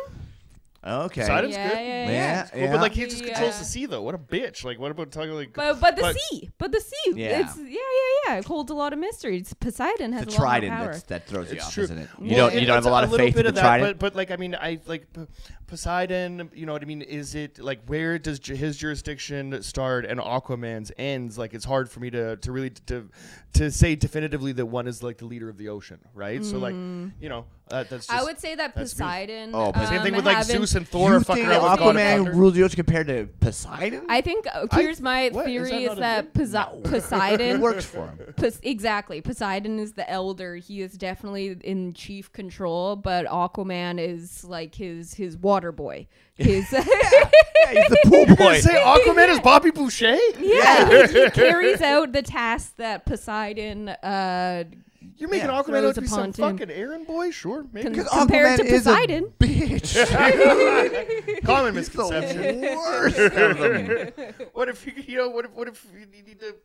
Okay. Poseidon's yeah, good. yeah, yeah, Yeah, Well, but like he just controls the sea, though. What a bitch! Like, what about talking like? But but the But- sea, but the sea, Yeah. it's yeah yeah yeah. It holds a lot of mysteries. Poseidon has The a lot more trident power. that throws you It's off, true. isn't it? You Well, don't you don't have a lot of faith in the that, trident. But, but like I mean, I like P- Poseidon. You know what I mean? Is it like where does ju- his jurisdiction start and Aquaman's ends? Like it's hard for me to to really to to say definitively that one is like the leader of the ocean, right? So like you know uh, that's. Just, I would say that. Poseidon. Oh, but- same um, thing with like Zeus and Thor. you fucking think around with God of Aquaman Thunder. rules the ocean compared to Poseidon? I think uh, I- here's my what? Is theory that is that thing? Posi- Poseidon works for him. Pos- exactly. Poseidon is the elder. He is definitely in chief control, but Aquaman is like his his water boy. His Yeah, he's the pool boy. gonna say Aquaman is Bobby Boucher? yeah, he, he carries out the task that Poseidon uh You're making Yeah. Aquaman Throws out to be some upon fucking errand boy? Sure, maybe. Con- compared Aquaman to is a Poseidon. bitch. Common the misconception. worst of them. What if you you know what if what if you need to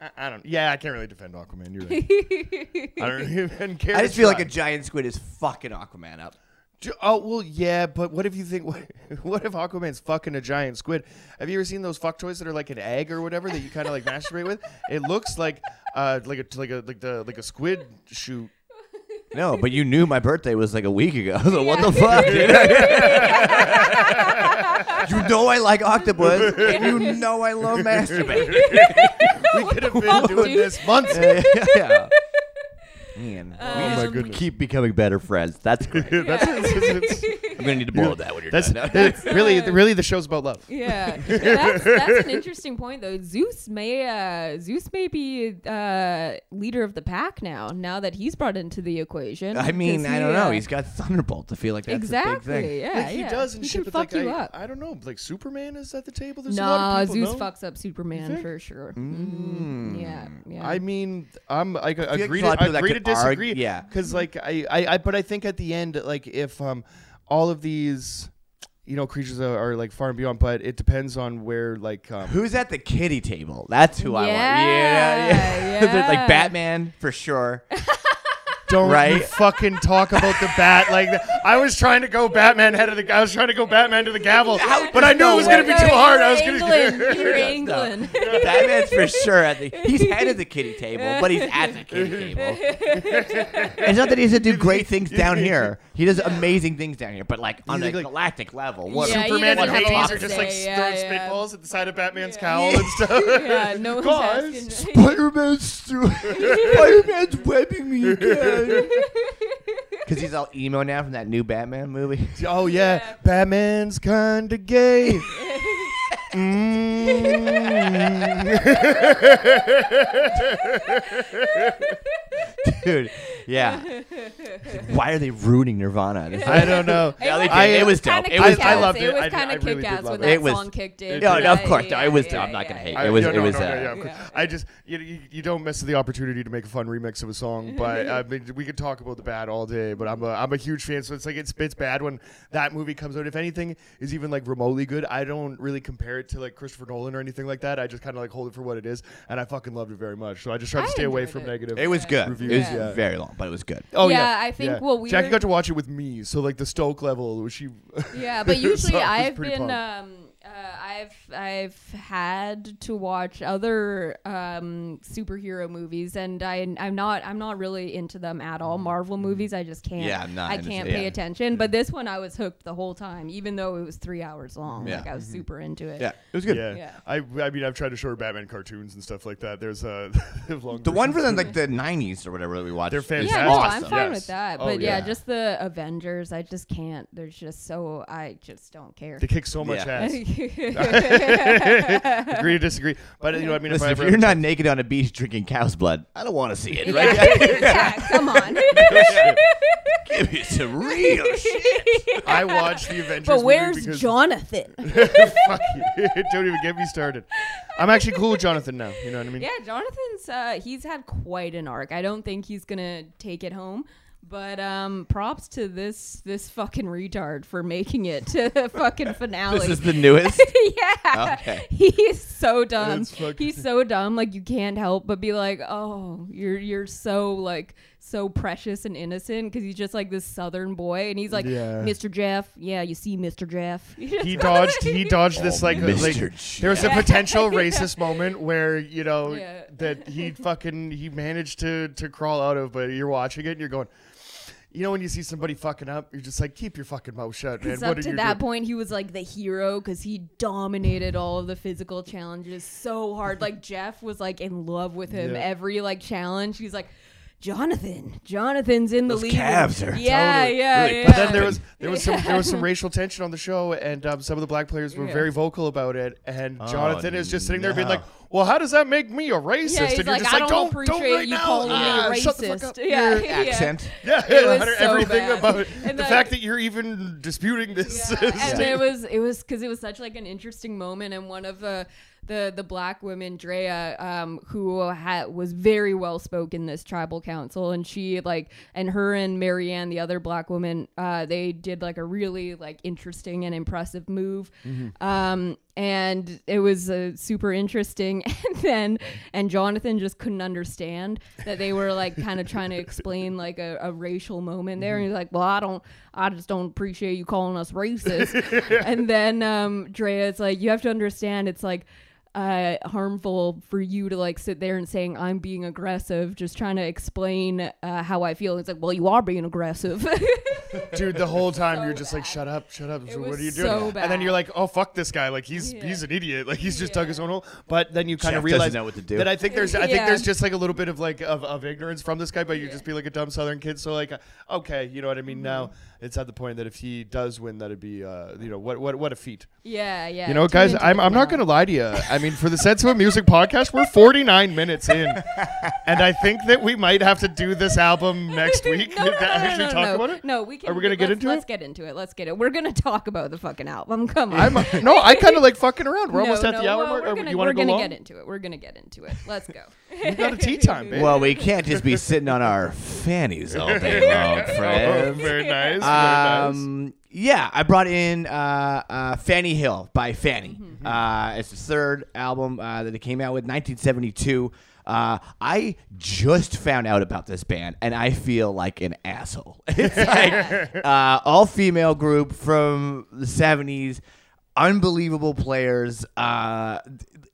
I, I don't yeah I can't really defend Aquaman you're right I don't even care I just feel like a giant squid is fucking Aquaman up. Ju- Oh well, yeah, but what if you think what, what if Aquaman's fucking a giant squid? Have you ever seen those fuck toys that are like an egg or whatever that you kind of like masturbate with? It looks like uh like a like a like the like a squid shoot. No, but you knew my birthday was like a week ago. So what the fuck? dude? you know I like octopus, you know I love masturbating. We could have been fuck, doing dude. this months. yeah. Man, Oh we my just goodness. keep becoming better friends. That's great. That's, it's- I'm gonna need to borrow that when you're that's, done. that's really really the show's about love. Yeah, that's, that's an interesting point though. Zeus may uh, Zeus may be uh, leader of the pack now. Now that he's brought into the equation. I mean, I don't know. uh, He's got Thunderbolt. I feel like that's a big exactly. thing. Yeah, Like, he yeah. does and he shit, can fuck like you I, up. I don't know, like Superman is at the table. There's a Nah, lot of people, Zeus no? fucks up Superman for sure. Mm. Mhm. Yeah, yeah. I mean, I'm I, like agree there's a lot to of agree to could argue- disagree. yeah. because like I, I I but I think at the end, like if um all of these you know creatures are, are like far and beyond, but it depends on where like um Who's at the kitty table? That's who I want. Yeah, Yeah, yeah. Yeah. like Batman for sure. don't you Right? fucking talk about the bat like that. I was trying to go Batman head of the I was trying to go Batman to the gavel, but I knew it was gonna be No, too you hard. I was gonna England. You were No. England. Batman's for sure at the. He's head of the kitty table, but he's at the kitty table. it's not that he doesn't do great things down here. He does amazing things down here, but like on You a like- galactic level. What? Yeah, he Superman and doesn't Hades are just like say, throwing yeah, yeah. spitballs at the side of Batman's Yeah. cowl and stuff. yeah, no one's Guys, asking. Spider-Man's Spider-Man's webbing me again. Because he's all emo now from that new Batman movie. Oh yeah, Yeah. Batman's kinda gay. Dude, yeah. Why are they ruining Nirvana? This- I don't know. No, they did. I- it was kinda dope. It was kick-ass. I loved it. It was kind I of really did kick-ass love when it. that It was- song kicked in. Yeah, no, of course. yeah, I was. yeah, I'm not gonna hate. yeah. It was. no, it no, was. no, no, uh, yeah, of course. Yeah. I just you, you, you don't miss the opportunity to make a fun remix of a song, but I mean we could talk about the bad all day. But I'm a I'm a huge fan, so it's like it's it's bad when that movie comes out. If anything is even like remotely good, I don't really compare it to like Christopher Nolan or anything like that. I just kind of like hold it for what it is, and I fucking loved it very much. So I just try to I stay away enjoyed from it. negative. It was good. Reviews, It was yeah. very long, but it was good. Oh Yeah, yeah, I think, yeah. well, we Jackie were- got to watch it with me, so like the Stoke level, was she. Yeah, but So usually I was I've pretty been pumped. um uh, I've I've had to watch other um superhero movies and I I'm not I'm not really into them at all. Marvel movies I just can't Mm-hmm. Yeah, I'm not I can't yeah. pay attention. But this one I was hooked the whole time, even though it was three hours long. Yeah. Like I was super into it. Yeah, it was good. Yeah. Yeah. I I mean I've tried to show her Batman cartoons and stuff like that. There's uh, long The one versions. from like the '90s or whatever that we watched. They're fantastic. Yeah, no, awesome. I'm fine Yes. with that. Oh, But yeah. yeah. just the Avengers, I just can't. There's just so I just don't care. They kick so much Yeah. ass. Agree to disagree. But you know, what I mean, Listen, if, if I ever you're not naked on a beach drinking cow's blood, I don't want to see it. Right? yeah, come on. Give me some real shit. I watched the Avengers. but where's because- Jonathan? Fuck you! Don't even get me started. I'm actually cool with Jonathan now. You know what I mean? Yeah, Jonathan's uh he's had quite an arc. I don't think he's gonna take it home. But um props to this this fucking retard for making it to the fucking finale. This is the newest. yeah. Okay. He's so dumb. He's so dumb. Like you can't help but be like, oh, you're you're so like so precious and innocent because he's just like this southern boy and he's like Yeah. Mr. Jeff. Yeah, you see Mr. Jeff. He dodged. He dodged this Oh, like Mr. like. There was a Yeah. potential racist moment where you know Yeah. that he fucking he managed to to crawl out of, but you're watching it and you're going. You know when you see somebody fucking up, you're just like, keep your fucking mouth shut, man. What up to that doing? point, he was like the hero because he dominated all of the physical challenges so hard. Like Jeff was like in love with him Yeah. every like challenge. He's like, Jonathan, Jonathan's in the Those lead. calves are yeah, totally- yeah, really yeah. But then there was there was some there was some racial tension on the show, and um, some of the black players were Yeah. very vocal about it. And Oh, Jonathan is just sitting there being like, "Well, how does that make me a racist?" Yeah, he's and you're like, just I like, don't "Don't, appreciate don't right you now. calling me Ah, a shut the fuck racist." up." Yeah, Your yeah. Accent. Yeah, It was yeah, so everything bad. about And the then- fact that you're even disputing this. Yeah, and it was it was because it was such like an interesting moment, and one of the the the black woman Drea, um, who had was very well spoken this tribal council, and she like and her and Marianne, the other black woman, uh, they did like a really like interesting and impressive move. Um, and it was uh, super interesting. And then, and Jonathan just couldn't understand that they were like kind of trying to explain like a, a racial moment there. And he's like, "Well, I don't, I just don't appreciate you calling us racist." and then um, Drea is like, "You have to understand, it's like." Uh harmful for you to like sit there and saying I'm being aggressive, just trying to explain uh, how I feel. It's like, well, you are being aggressive. Dude, the whole time so you're just like, shut up, shut up. It what are you doing? so And then you're like, oh fuck this guy, like he's Yeah. he's an idiot, like he's just Yeah. dug his own hole. But then you kind Jeff of realize know what to do. that I think there's I think there's just like a little bit of like of, of ignorance from this guy, but you just be like a dumb Southern kid. So like, uh, okay, you know what I mean. Now Mm-hmm. It's at the point that if he does win, that'd be uh you know what what what a feat. yeah, yeah. You know, tune guys, into I'm, it I'm not now. going to lie to you. I mean, for the Sense of a Music podcast, we're 49 minutes in. And I think that we might have to do this album next week no, no, to no, no, actually no, talk no. about it. No, we can. Are we gonna get let's- into it? let's get into it. Let's get it. We're gonna talk about the fucking album. Come on. I'm, no, I kind of like fucking around. We're No, almost at no, the hour well, mark. We're Or gonna, you want we're to go gonna long? get into it. We're gonna get into it. Let's go. We got a tea time, babe. Well, we can't just be sitting on our fannies all day long, Oh, very nice. Very nice. Um, yeah, I brought in uh, uh, Fanny Hill by Fanny. Mm-hmm. Uh, it's the third album uh, that it came out with, 1972. Uh, I just found out about this band, and I feel like an asshole. It's like uh, all female group from the 70s, unbelievable players. Uh,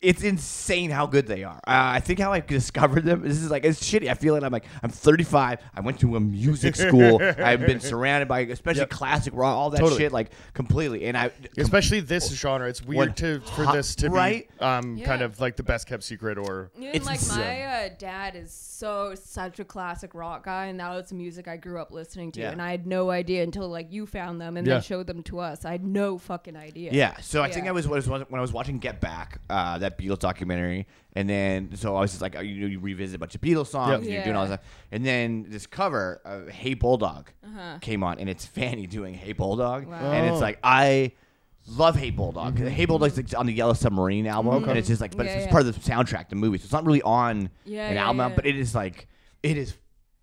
it's insane how good they are. Uh, I think how I discovered them. This is like it's shitty. I feel like I'm like I'm 35. I went to a music school. I've been surrounded by especially Yep. classic rock, all that Totally. shit, like completely. And I Especially this genre. It's weird What- to for hot- this to right? be um, kind of like the best kept secret or. Even It's like insane. my uh, dad is so such a classic rock guy, and that was the music I grew up listening to, Yeah. and I had no idea until like you found them and Yeah. then showed them to us. I had no fucking idea. Yeah, so I think Yeah. I was, was when I was watching Get Back, uh, that Beatles documentary, and then so I was just like, oh, you, you revisit a bunch of Beatles songs, Yep. and you're doing all this stuff, and then this cover, of Hey Bulldog, Uh-huh. came on, and it's Fanny doing Hey Bulldog, Wow. and. Mm-hmm. it's like I love Hey Bulldog. Because Hey Bulldog's like on the Yellow Submarine album, Okay. and it's just like, but Yeah, it's just yeah. part of the soundtrack, the movie, so it's not really on Yeah, an yeah, album, yeah. but it is like, it is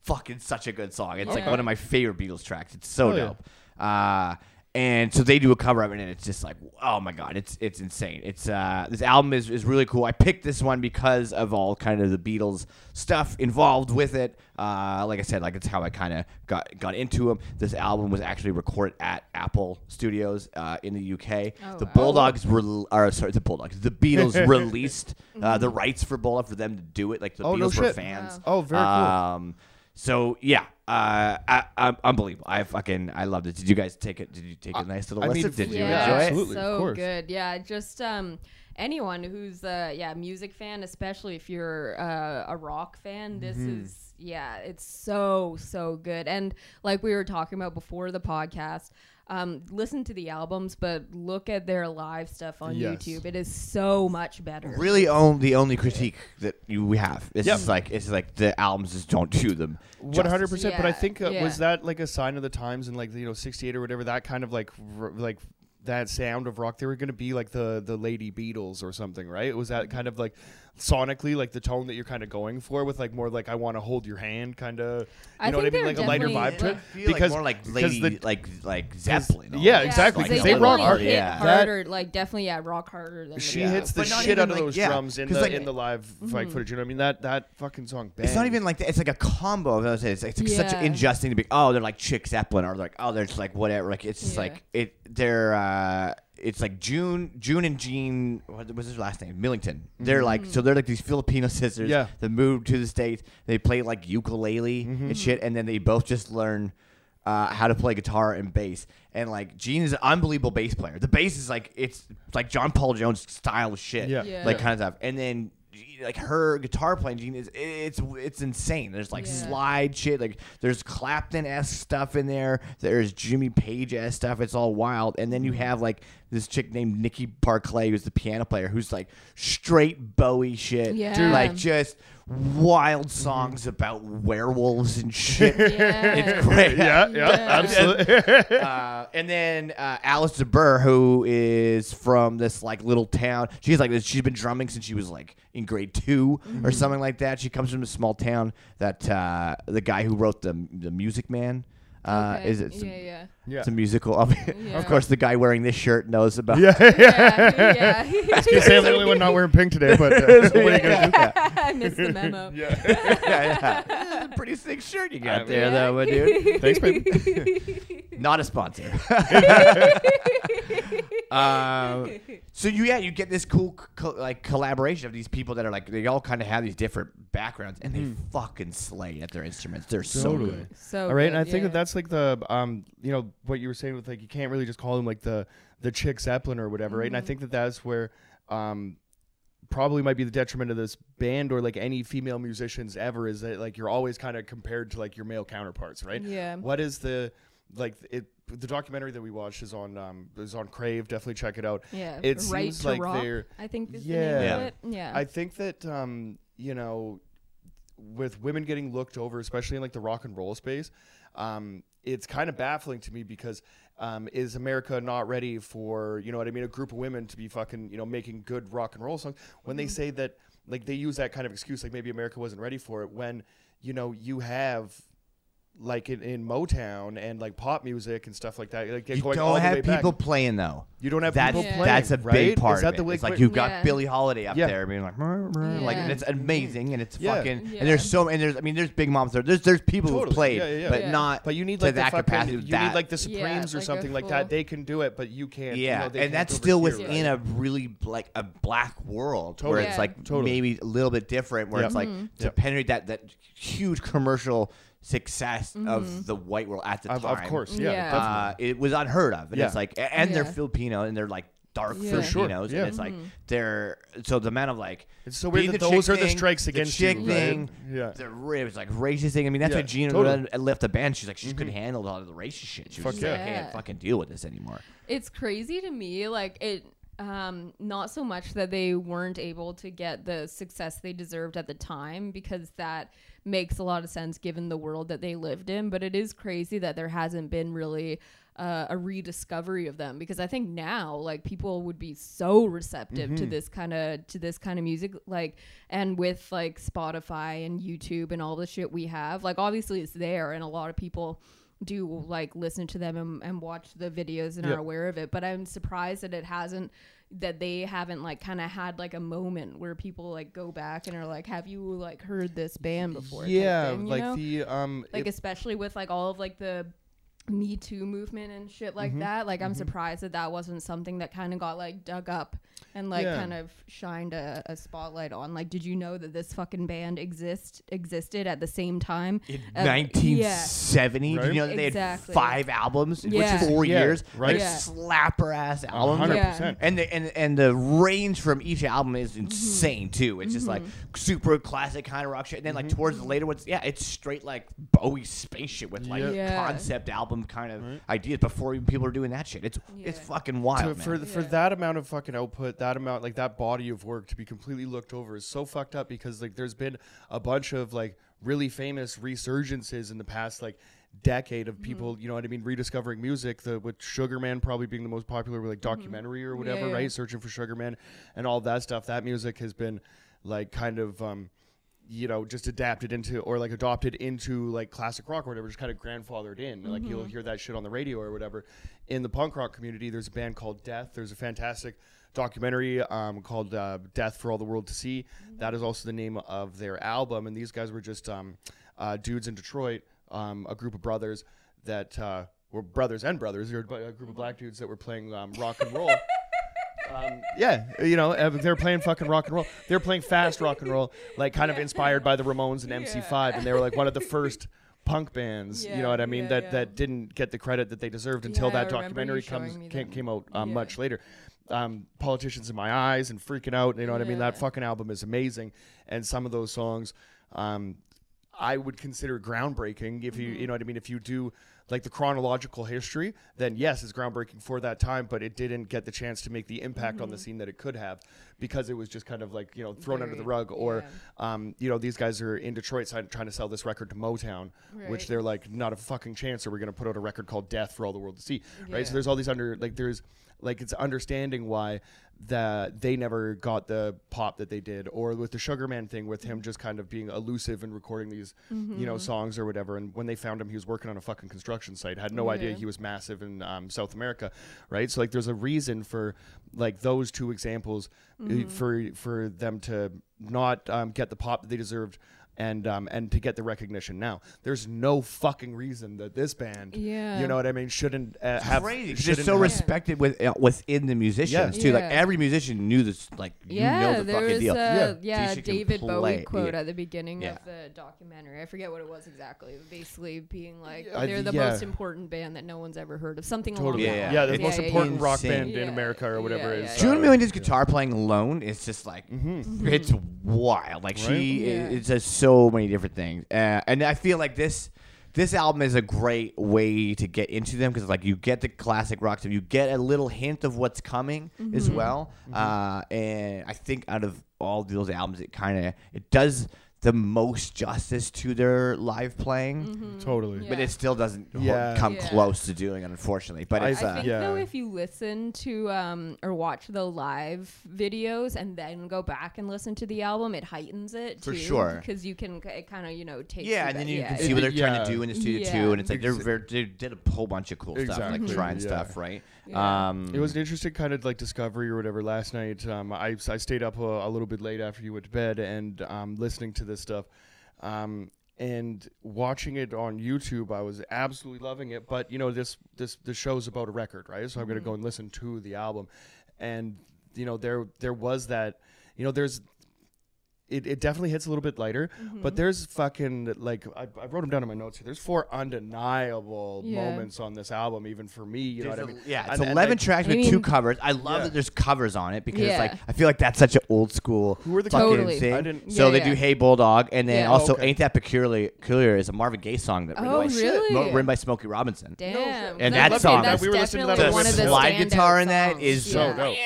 fucking such a good song. It's like Okay. one of my favorite Beatles tracks. It's so Oh, yeah. dope. Uh, and so they do a cover of it, and it's just like, oh my god, it's it's insane. It's uh, this album is, is really cool. I picked this one because of all kind of the Beatles stuff involved with it. Uh, like I said, like it's how I kind of got got into them. This album was actually recorded at Apple Studios uh, in the UK. Oh, the wow. Bulldogs were, or sorry, the Bulldogs, the Beatles released uh, Mm-hmm. the rights for Bulldog for them to do it. Like the Oh, no Beatles were shit. fans. Oh, very cool. Um, so yeah, uh, I, I, unbelievable. I fucking I loved it. Did you guys take it? Did you take a nice little I mean, listen? Did you yeah, enjoy it? absolutely, of so course. good. Yeah, just um, anyone who's uh, yeah, music fan, especially if you're uh, a rock fan, this Mm-hmm. is yeah, it's so so good. And like we were talking about before the podcast. Um, listen to the albums, but look at their live stuff on Yes. YouTube. It is so much better. Really, own the only critique that you we have. It's Yep. just like it's like the albums just don't do them. One hundred justice. percent. But I Yeah, think uh, yeah. was that like a sign of the times in like you know sixty eight or whatever that kind of like r- like that sound of rock they were going to be like the the Lady Beatles or something, right? Was that kind of like sonically like the tone that you're kind of going for with like more like I want to hold your hand kind of you I know what I think mean they're like a lighter definitely- vibe to it feel like more like because lady, the- like like Zeppelin. yeah, almost. exactly, Like because they they rock definitely hard. hit Yeah. harder, like definitely yeah, rock harder than the she Yeah. hits the But not shit even, out of like- those yeah, drums in 'cause, the like- in the live Mm-hmm. like footage. You know what I mean? That that fucking song. It's not even like that. It's like a combo of those. It's, like such Yeah. injusting to be. Oh, they're like Chick Zeppelin, or like oh, they're just like whatever. Like it's just Yeah. like it. They're uh, it's like June, June and Jean. What was his last name? Millington. They're mm-hmm. like so. They're like these Filipino sisters Yeah. that moved to the states. They play like ukulele and mm-hmm. shit, and then they both just learn. Uh, how to play guitar and bass, and like Jean is an unbelievable bass player. The bass is like it's like John Paul Jones style of shit, Yeah. Yeah. like kind of stuff. And then like her guitar playing Jean is it's it's insane. There's like Yeah. slide shit, like there's Clapton esque stuff in there. There's Jimmy Page esque stuff. It's all wild. And then you mm-hmm. have like this chick named Nikki Barclay, who's the piano player, who's like straight Bowie shit, Yeah. Dude. like just wild songs about werewolves and shit. Yeah. It's great. yeah, yeah, Yeah. absolutely. uh, and then uh, Alice de Buhr, who is from this like little town. She's like. She's been drumming since she was like in grade 2 or something like that. She comes from a small town that uh, the guy who wrote the the Music Man. Uh, Okay. Is it? Yeah, yeah. Yeah. It's a musical. Of, Yeah. of course, the guy wearing this shirt knows about. Yeah. yeah, yeah. You say I'm the only one not wearing pink today, but uh, what are you gonna do? I missed the memo. Yeah. yeah, yeah. Pretty sick shirt you got I there, mean- though, my dude. Thanks, baby. Not a sponsor. um, so you yeah you get this cool co- like collaboration of these people that are like they all kind of have these different backgrounds and they fucking slay at their instruments. They're so good. So All right, good, and I think yeah. that that's like the um, you know, what you were saying with like you can't really just call them like the the chick Zeppelin or whatever, right? And I Mm-hmm. think that that's where um probably might be the detriment of this band or like any female musicians ever is that like you're always kind of compared to like your male counterparts, right? Yeah. What is the like it the documentary that we watched is on um is on Crave, definitely check it out. Yeah. It right seems to like rock, they're I think is Yeah. the name Yeah. of it. Yeah. I think that um, you know, with women getting looked over, especially in like the rock and roll space, um, it's kind of baffling to me because um, is America not ready for you know what I mean? A group of women to be fucking you know making good rock and roll songs when they say that like they use that kind of excuse like maybe America wasn't ready for it when you know you have like in, in Motown and like pop music and stuff like that. Like You going all don't the way have back. people playing though. You don't have That's people Yeah. playing. that's a right? big part Is that of the it. way? It's like you've got Yeah. Billie Holiday up Yeah. there being like, "Brr, brr," like, and it's amazing and it's Yeah. fucking Yeah. and there's so and there's I mean there's big moms there. There's there's people who've played, Yeah, yeah, yeah. but Yeah. not But you need to like the that fucking, capacity. you that, need like the Yeah, Supremes or like something like that. They can do it, but you can't. you Yeah, know, they and that's still within a really like a black world where it's like maybe a little bit different. Where it's like Mm-hmm. to penetrate that that huge commercial success Mm-hmm. of the white world at the Of, time. of course, yeah, Yeah. uh, it was unheard of, and Yeah. it's like, a- and they're Filipino and they're like dark Yeah. For sure, Filipinos, yeah. and it's like they're so the amount of like It's so being weird that the those chick are the thing, strikes the against chick you, thing, right? Yeah. the it was like racist thing. I mean, that's Yeah, why Gina totally. Mm-hmm. Left the band. She's like, she couldn't handle all of the racist shit. She was Fuck just like, I can't fucking deal with this anymore. it's crazy to me like it um not so much that they weren't able to get the success they deserved at the time because that makes a lot of sense given the world that they lived in but it is crazy that there hasn't been really uh, a rediscovery of them because I think now like people would be so receptive to this kind of to this kind of music like and with like Spotify and YouTube and all the shit we have like obviously it's there and a lot of people do like listen to them and, and watch the videos and Yeah. are aware of it but i'm surprised that it hasn't that they haven't like kind of had like a moment where people like go back and are like have you like heard this band before Yeah, thing, like know? the um, like especially with like all of like the me too movement and shit Mm-hmm. like that like i'm surprised that that wasn't something that kind of got like dug up and like Yeah. kind of shined a, a spotlight on like did you know that this fucking band exist existed at the same time In Uh, 1970, Right? you know, they Exactly. had five albums, Yeah. which four Yeah, years, right? like Yeah. slapper ass albums. hundred Yeah. percent. And the and and the range from each album Mm-hmm. is insane too. It's just like super classic kind of rock shit. And then like Mm-hmm. towards the later ones, yeah, it's straight like Bowie spaceship with like concept Yeah. Concept album kind of ideas before even people are doing that shit. It's it's fucking wild, to, for man. the, for Yeah. that amount of fucking output, that amount like that body of work to be completely looked over is so fucked up because like there's been a bunch of like really famous resurgences in the past like decade of people, you know what I mean, rediscovering music. The with Sugar Man probably being the most popular with like documentary or whatever, yeah. right? Searching for Sugar Man and all that stuff. That music has been like kind of um you know, just adapted into or like adopted into like classic rock or whatever, just kind of grandfathered in. Like you'll hear that shit on the radio or whatever. In the punk rock community, there's a band called Death. There's a fantastic documentary um, called uh, Death for All the World to See. That is also the name of their album. And these guys were just um, uh, dudes in Detroit, um, a group of brothers that uh, were brothers and brothers. They were a group of black dudes that were playing um, rock and roll. Um, yeah, you know, uh, they're playing fucking rock and roll. They're playing fast rock and roll, like kind of inspired by the Ramones and MC5, and they were like one of the first punk bands. you know what I mean? yeah, that yeah. that didn't get the credit that they deserved until Yeah, that documentary comes came, came out um, Yeah. much later. Um, Politicians in my eyes and freaking out. You know what I mean? That fucking album is amazing, and some of those songs. Um, I would consider groundbreaking if you Mm-hmm. you know what I mean if you do like the chronological history then yes it's groundbreaking for that time but it didn't get the chance to make the impact on the Mm-hmm. scene that it could have because it was just kind of like you know thrown under the rug, or um, you know these guys are in Detroit si- trying to sell this record to Motown, which they're like not a fucking chance, or we're gonna put out a record called Death for all the world to see, right? So there's all these under like there's like it's understanding why that they never got the pop that they did or with the sugar man thing with him just kind of being elusive and recording these you know songs or whatever. And when they found him he was working on a fucking construction site had no idea he was massive in um, south america right? So like there's a reason for like those two examples uh, for for them to not um, get the pop that they deserved and um, and to get the recognition now there's no fucking reason that this band Yeah. you know what i mean shouldn't uh, have crazy. 'cause shouldn't They're so have- respected with uh, within the musicians too. Like every musician knew this. Like you Yeah, know the there fucking was deal. uh, Yeah. yeah, Tisha David Bowie quote yeah. at the beginning Yeah. of the documentary. I forget what it was exactly. Basically, being like I- they're the yeah. most important band that no one's ever heard of. Something Totally. along Yeah, that Yeah, line. the It's most yeah, important yeah. rock insane. band in America or whatever yeah, is. yeah, June Millington's guitar playing alone is just like Mm-hmm. it's wild. Like she, Yeah. it's just so many different things, uh, and I feel like this this album is a great way to get into them because like you get the classic rock stuff, you get a little hint of what's coming as Mm-hmm. well, uh, and I think out of all those albums, it kind of it does the most justice to their live playing. Totally. Yeah. But it still doesn't ho- Yeah. come Yeah. close to doing it, unfortunately. But I- it's I uh, think Yeah. though, if you listen to um, or watch the live videos and then go back and listen to the album, it heightens it For too, sure. because you can it kind of you know take Yeah, and then you can see yeah. what they're trying to do in the studio Yeah. too, and it's like they're, Exa- very- they did a whole bunch of cool stuff, like trying yeah. stuff, right? Yeah. Um, It was an interesting kind of like discovery or whatever last night. Um, I, I stayed up a, a little bit late after you went to bed and um, listening to this stuff. Um, and watching it on YouTube, I was absolutely loving it. But you know, this this the show's about a record, right? So I'm gonna go and listen to the album, and you know, there there was that, you know, there's. It, it definitely hits a little bit lighter, Mm-hmm. but there's fucking like I, I wrote them down in my notes here. There's four undeniable Yeah. moments on this album, even for me. You know what I a- mean? yeah, it's And- and, eleven like, tracks I with two covers. I love Yeah. that there's covers on it because it's like I feel like that's such an old school Who are the fucking Totally. thing. I didn't- so Yeah, they yeah. do Hey Bulldog, and then Yeah. also Okay. Ain't That Peculiar? Peculiar is a Marvin Gaye song that written Oh, by really? mo- written by Smokey Robinson. Damn, shit. And That's- that song- that's We were listening to that definitely one the of the slide guitar in that is songs. is So yeah. dope.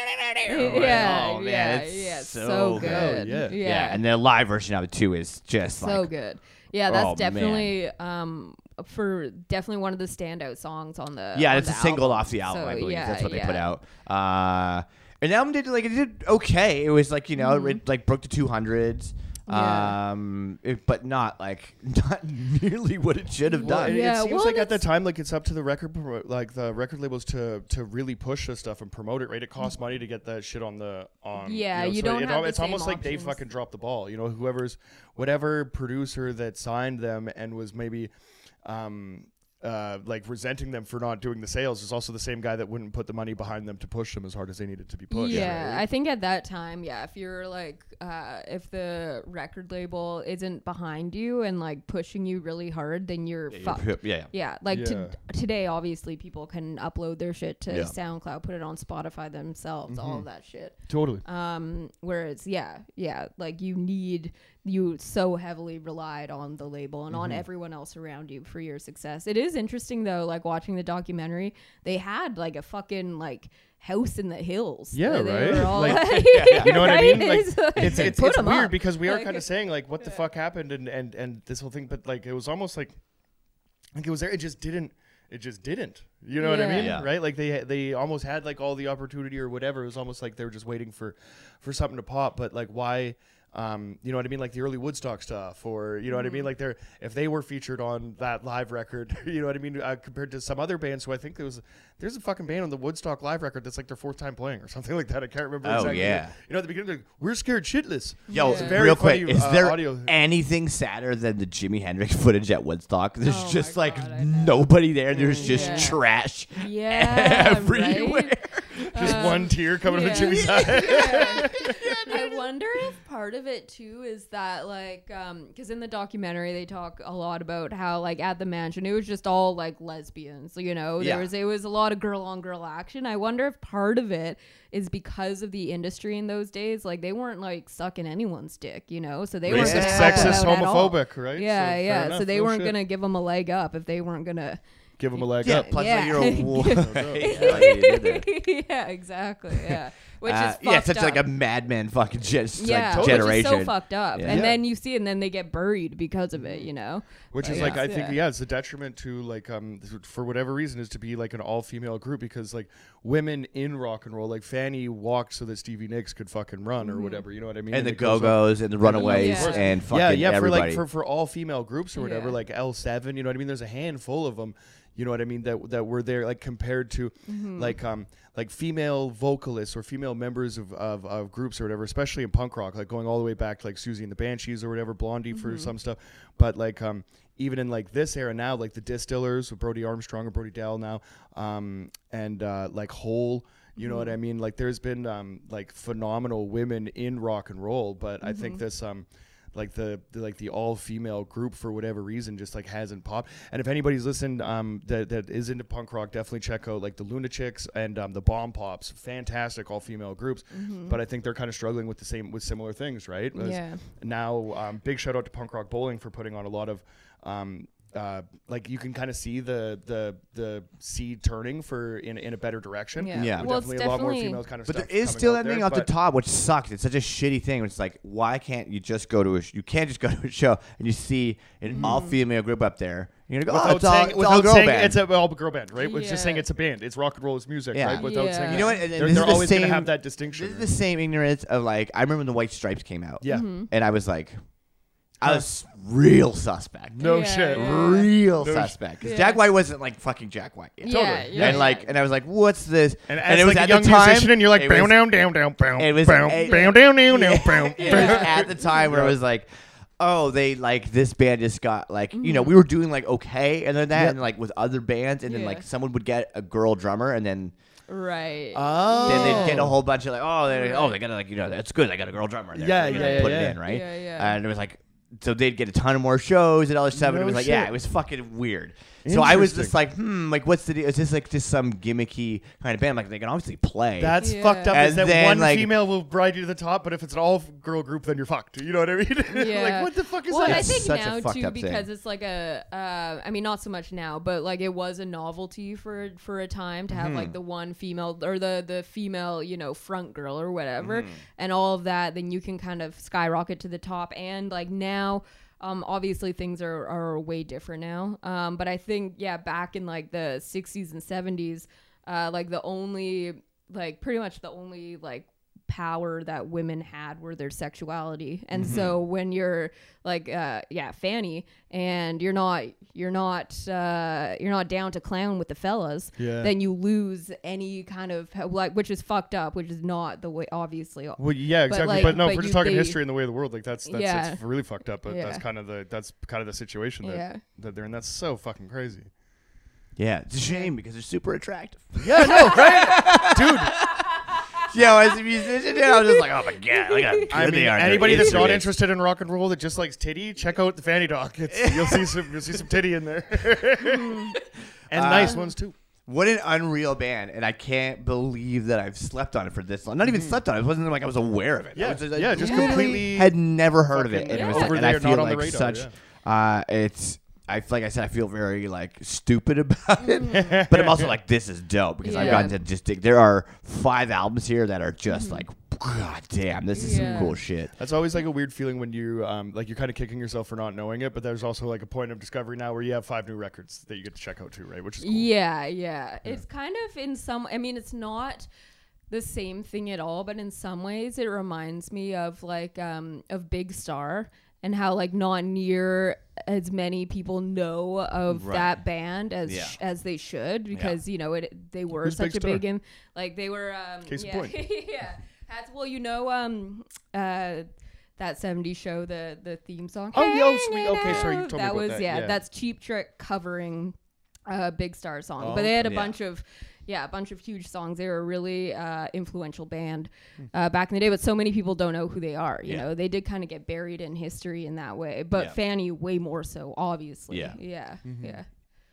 Yeah, Oh, man, yeah, so so, good. good. Yeah. And the live version of it too is just so like good. Yeah, that's Oh, definitely um for definitely one of the standout songs on the. Yeah, on it's a the single album. off the album, So, I believe. yeah, That's what they yeah. put out. Uh, and the album did like it did okay. It was like you know it like broke the two hundreds. Yeah. Um, it- but not like not nearly what it should have Well, done. it, Yeah, it seems well, like at the time, like it's up to the record, pro- like the record labels to to really push this stuff and promote it. Right? It costs money to get that shit on the on. Yeah, know, you so don't it, have the It's almost same like they fucking dropped the ball. You know, whoever's whatever producer that signed them and was maybe. Um, uh, like resenting them for not doing the sales is also the same guy that wouldn't put the money behind them to push them as hard as they needed to be pushed. yeah, right? I think at that time, yeah, if you're like, uh, if the record label isn't behind you and like pushing you really hard, then you're Yeah, fucked. you're- yeah. Yeah, like Yeah. To, today, obviously, people can upload their shit to Yeah. SoundCloud, put it on Spotify themselves, all of that shit. totally. Um, whereas, yeah, yeah, like you need you so heavily relied on the label and Mm-hmm. on everyone else around you for your success. It is interesting though, like watching the documentary, they had like a fucking like house in the hills. Yeah, right? all, Like, like, You know what I mean? Like, It's like, it's it's, put it's 'em weird up. because we are Like- kind of saying like what the fuck happened and and and this whole thing, but like it was almost like like it was there. It just didn't. It just didn't. You know what I mean? Yeah. Right? Like they they almost had like all the opportunity or whatever. It was almost like they were just waiting for for something to pop. But like why? Um, you know what I mean? Like the early Woodstock stuff, or you know what I mean? Mm-hmm. Like they're if they were featured on that live record, you know what I mean? Uh, compared to some other bands who I think there was there's a fucking band on the Woodstock live record that's like their fourth time playing or something like that. I can't remember. Oh, exactly. yeah. You know, at the beginning, like, we're scared shitless. Yo, It's a very real quick, is uh, there audio. anything sadder than the Jimi Hendrix footage at Woodstock? There's Oh just like God, I know. nobody there. There's just Yeah. trash yeah, everywhere. right? Just Um, one tear coming yeah. from Jimi's eye. Yeah. I wonder if part of it too is that like um because in the documentary they talk a lot about how like at the mansion it was just all like lesbians you know there Yeah. was it was a lot of girl on girl action I wonder if part of it is because of the industry in those days like they weren't like sucking anyone's dick you know so they weren't Racist, gonna help them sexist, out at all. homophobic, right? yeah So, yeah enough, so they no weren't shit. gonna give them a leg up if they weren't gonna give him a leg Yeah, up. plus Yeah. like you're a wo- Yeah, like you did that. yeah exactly yeah Which Uh, is yeah, fucked such like a madman fucking gen- yeah, like which generation. is so fucked up. Yeah. And Yeah. then you see, and then they get buried because of it. You know, Which is Like, like I think yeah, it's a detriment to like um for whatever reason is to be like an all female group because like women in rock and roll like Fanny walked so that Stevie Nicks could fucking run or whatever you know what I mean and the it goes Go Go's and the Runaways Yeah. and fucking yeah yeah everybody. for like for, for all female groups or whatever Yeah. like L seven you know what I mean there's a handful of them you know what I mean that that were there like compared to Mm-hmm. like um like female vocalists or female members of, of, of groups or whatever especially in punk rock like going all the way back to like Siouxsie and the Banshees or whatever Blondie Mm-hmm. for some stuff but like um even in like this era now like the Distillers with Brody Armstrong or Brody Dalle now um and uh like Hole you know what I Mm-hmm. mean like there's been um like phenomenal women in rock and roll but I Mm-hmm. think this um like the, the like the all female group for whatever reason just like hasn't popped. And if anybody's listened um that, that is into punk rock, definitely check out like the Lunachicks and um, the Bomb Pops. Fantastic all female groups. But I think they're kind of struggling with the same with similar things, right? As Yeah. Now, um, big shout out to Punk Rock Bowling for putting on a lot of um, uh, like you can kind of see the the the seed turning for in in a better direction. Yeah. Yeah. With Well, it's definitely a lot more definitely- female kind of But stuff. there is still out that thing there, off the top, which sucks. It's such a shitty thing. It's like, why can't you just go to a? Sh- you can't just go to a show and you see an all female group up there. You're gonna go, oh, Without it's all, it's without all girl saying band. it's a all girl band, right? It's just saying it's a band. It's rock and roll, it's music, Yeah. right? Without Yeah. saying you know what? And they're, they're the always same, gonna have that distinction. This is the same ignorance of like I remember when the White Stripes came out. yeah, and I was like, I was real suspect. no Yeah, shit. yeah. Real No sh- suspect because Yeah. Jack White wasn't like fucking Jack White. yet. Yeah, Totally. yeah, and like, yeah. and I was like, "What's this?" And as it was like at a young the time, musician, and you're like, it bow was- down, down, down, bow, it was- bow, it- bow, down, down, down, Yeah. bow. it was at the time where it was like, oh, they like this band just got like you know mm-hmm. we were doing like okay and then that Yeah. and like with other bands and then Yeah. like someone would get a girl drummer and then right? Oh. then they'd get a oh. whole bunch of like oh they oh they got to like you know that's good they got a girl drummer there Yeah, so we yeah, gotta put yeah, it in right Yeah, yeah. and it was like so they'd get a ton of more shows and all this stuff and it No was like yeah it was fucking weird. So I was just like, hmm, like what's the deal? Is this like just some gimmicky kind of band? Like they can obviously play. That's Yeah. fucked up. And is that then, one like- female will ride you to the top, but if it's an all girl group, then you're fucked. You know what I mean? Yeah. like what the fuck is well, that? and I It's think such a now fucked too up thing. because it's like a, uh, I mean, not so much now, but like it was a novelty for for a time to have Mm-hmm. like the one female or the the female, you know, front girl or whatever, Mm-hmm. and all of that. Then you can kind of skyrocket to the top, and like now. Um, obviously things are, are way different now. Um, but I think, yeah, back in like the 60s and 70s, uh, like the only, like pretty much the only like power that women had were their sexuality. And Mm-hmm. so when you're like, uh, yeah, Fanny, and you're not, you're not, uh, you're not down to clown with the fellas, Yeah. then you lose any kind of like, which is fucked up, which is not the way, obviously. Well, yeah, exactly. But, like, no, but we're just talking they- history and the way of the world, like that's that's, Yeah. that's really fucked up. But that's kind of the that's kind of the situation that, Yeah. that they're in. That's so fucking crazy. yeah, it's a shame because they're super attractive. Yeah, no, right, dude. Yo, as a musician, dude, I was just like, oh my god, how good I they mean, are. anybody that's not interested in rock and roll that just likes titty, check out the Fanny Doc. It's, you'll see some you'll see some titty in there, and nice ones too. What an unreal band, and I can't believe that I've slept on it for this long. Not even slept on it. It wasn't like I was aware of it. I Yeah, was just, I yeah, just literally completely had never heard of it, and it was like, over and I there, feel not on the like radar, such. Uh, it's I feel like I said I feel very like stupid about it, but I'm also like this is dope because I've Yeah. gotten to just dig. There are five albums here that are just like, god damn, this is Yeah. some cool shit. That's always like a weird feeling when you um like you're kind of kicking yourself for not knowing it, but there's also like a point of discovery now where you have five new records that you get to check out too, right? Which is cool. Yeah, yeah. It's kind of in some I mean it's not the same thing at all, but in some ways it reminds me of like um of Big Star and how like not near as many people know of Right. that band as Yeah. sh- as they should because you know it they were Who's such Big a big and like they were um Case yeah point. yeah that's well you know um uh that 70s show the the theme song Oh, yeah, oh, sweet. Okay, sorry, you Out. told me that about was that, yeah yeah. that's Cheap Trick covering a Big Star song Oh, but they had a yeah. bunch of yeah a bunch of huge songs they were a really uh, influential band Hmm. uh, back in the day but so many people don't know who they are you Yeah. know they did kind of get buried in history in that way but Yeah. Fanny way more so obviously Yeah. yeah Mm-hmm. yeah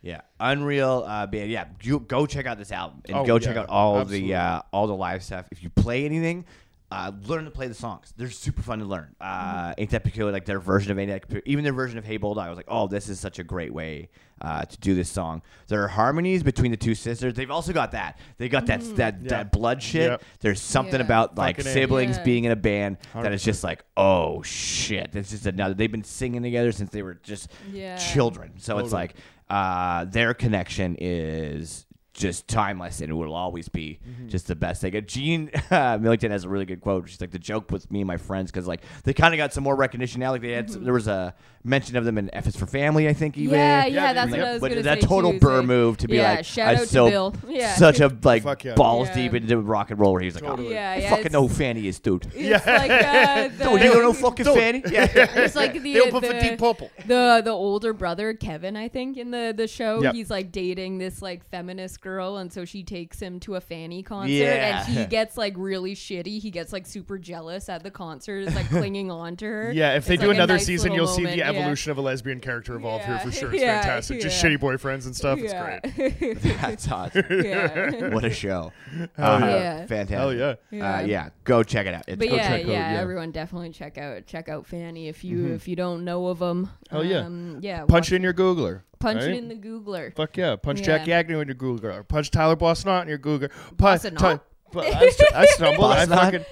Yeah, Unreal uh, band. Yeah, you go check out this album and Oh, go yeah, check out all absolutely. the uh, all the live stuff. If you play anything, uh, learn to play the songs. They're super fun to learn. Uh, Ain't that peculiar? Like their version of Ain't that Peculiar, even their version of Hey Bulldog. I was like, oh, this is such a great way uh, to do this song. There are harmonies between the two sisters. They've also got that. They got that that Yeah. that blood shit. Yep. There's something Yeah. about like Fucking siblings Yeah. being in a band that is just like, oh shit. This is another. They've been singing together since they were just Yeah. children. So it's like uh, their connection is just timeless and it will always be Mm-hmm. just the best thing. And Jean uh, Millington has a really good quote. She's like the joke with me and my friends because like they kind of got some more recognition now. Like they had some, there was a mention of them in F is for Family, I think even. Yeah, Yeah, yeah, that's do. what I was but gonna that say total too, burr so- move to be yeah, like, shout I'm out to Bill. Yeah. such a like yeah. balls Yeah. deep into rock and roll. Where he's like, Totally. oh, Yeah, I yeah, fucking it's- know who Fanny is, dude. It's like uh, the, Don't you don't know fucking Don't. Fanny? Yeah. It's like the They open for the, Deep Purple. the the older brother Kevin, I think, in the the show, Yep. he's like dating this like feminist girl, and so she takes him to a Fanny concert, Yeah. and he gets like really shitty. He gets like super jealous at the concert, is like clinging on to her. Yeah, if they It's, do like, another nice season, you'll see moment, the yeah. evolution of a lesbian character evolve Yeah. here for sure. It's Yeah, fantastic. Just shitty boyfriends and stuff. Yeah. It's great. That's awesome. yeah. What a show. Hell Uh, yeah. Fantastic. Hell yeah. Uh, yeah, go check it out. It's But go yeah, check it out, yeah, everyone definitely check out check out Fanny if you if you don't know of them. Mm-hmm. Hell yeah. um, yeah. Punch it in your Googler. Punch right? it in the Googler. Fuck yeah. Punch Yeah. Jackie Agnew in your Googler. Punch Tyler Bossnot in your Googler. Punch. Bossnot? I, st- I stumbled. I Bossnot? fucking.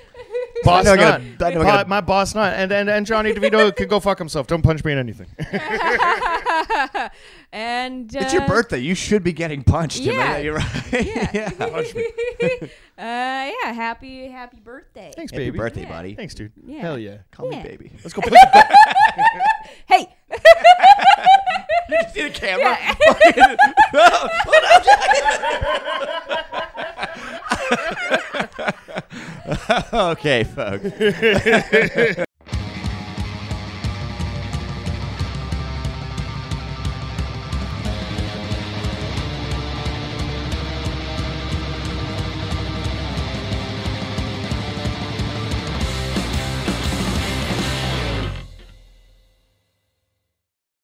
Boss I know I not. gotta- I know I gotta- my boss not. And, and and Johnny DeVito can go fuck himself. Don't punch me in anything. and uh, It's your birthday. You should be getting punched. Am I- Yeah. You're right. Yeah. Punch me. uh, yeah, happy happy birthday. Thanks, Happy baby. birthday, Yeah. buddy. Thanks, dude. Yeah. Hell yeah. Call Yeah. me baby. Let's go play some Hey. You see the camera? okay, folks.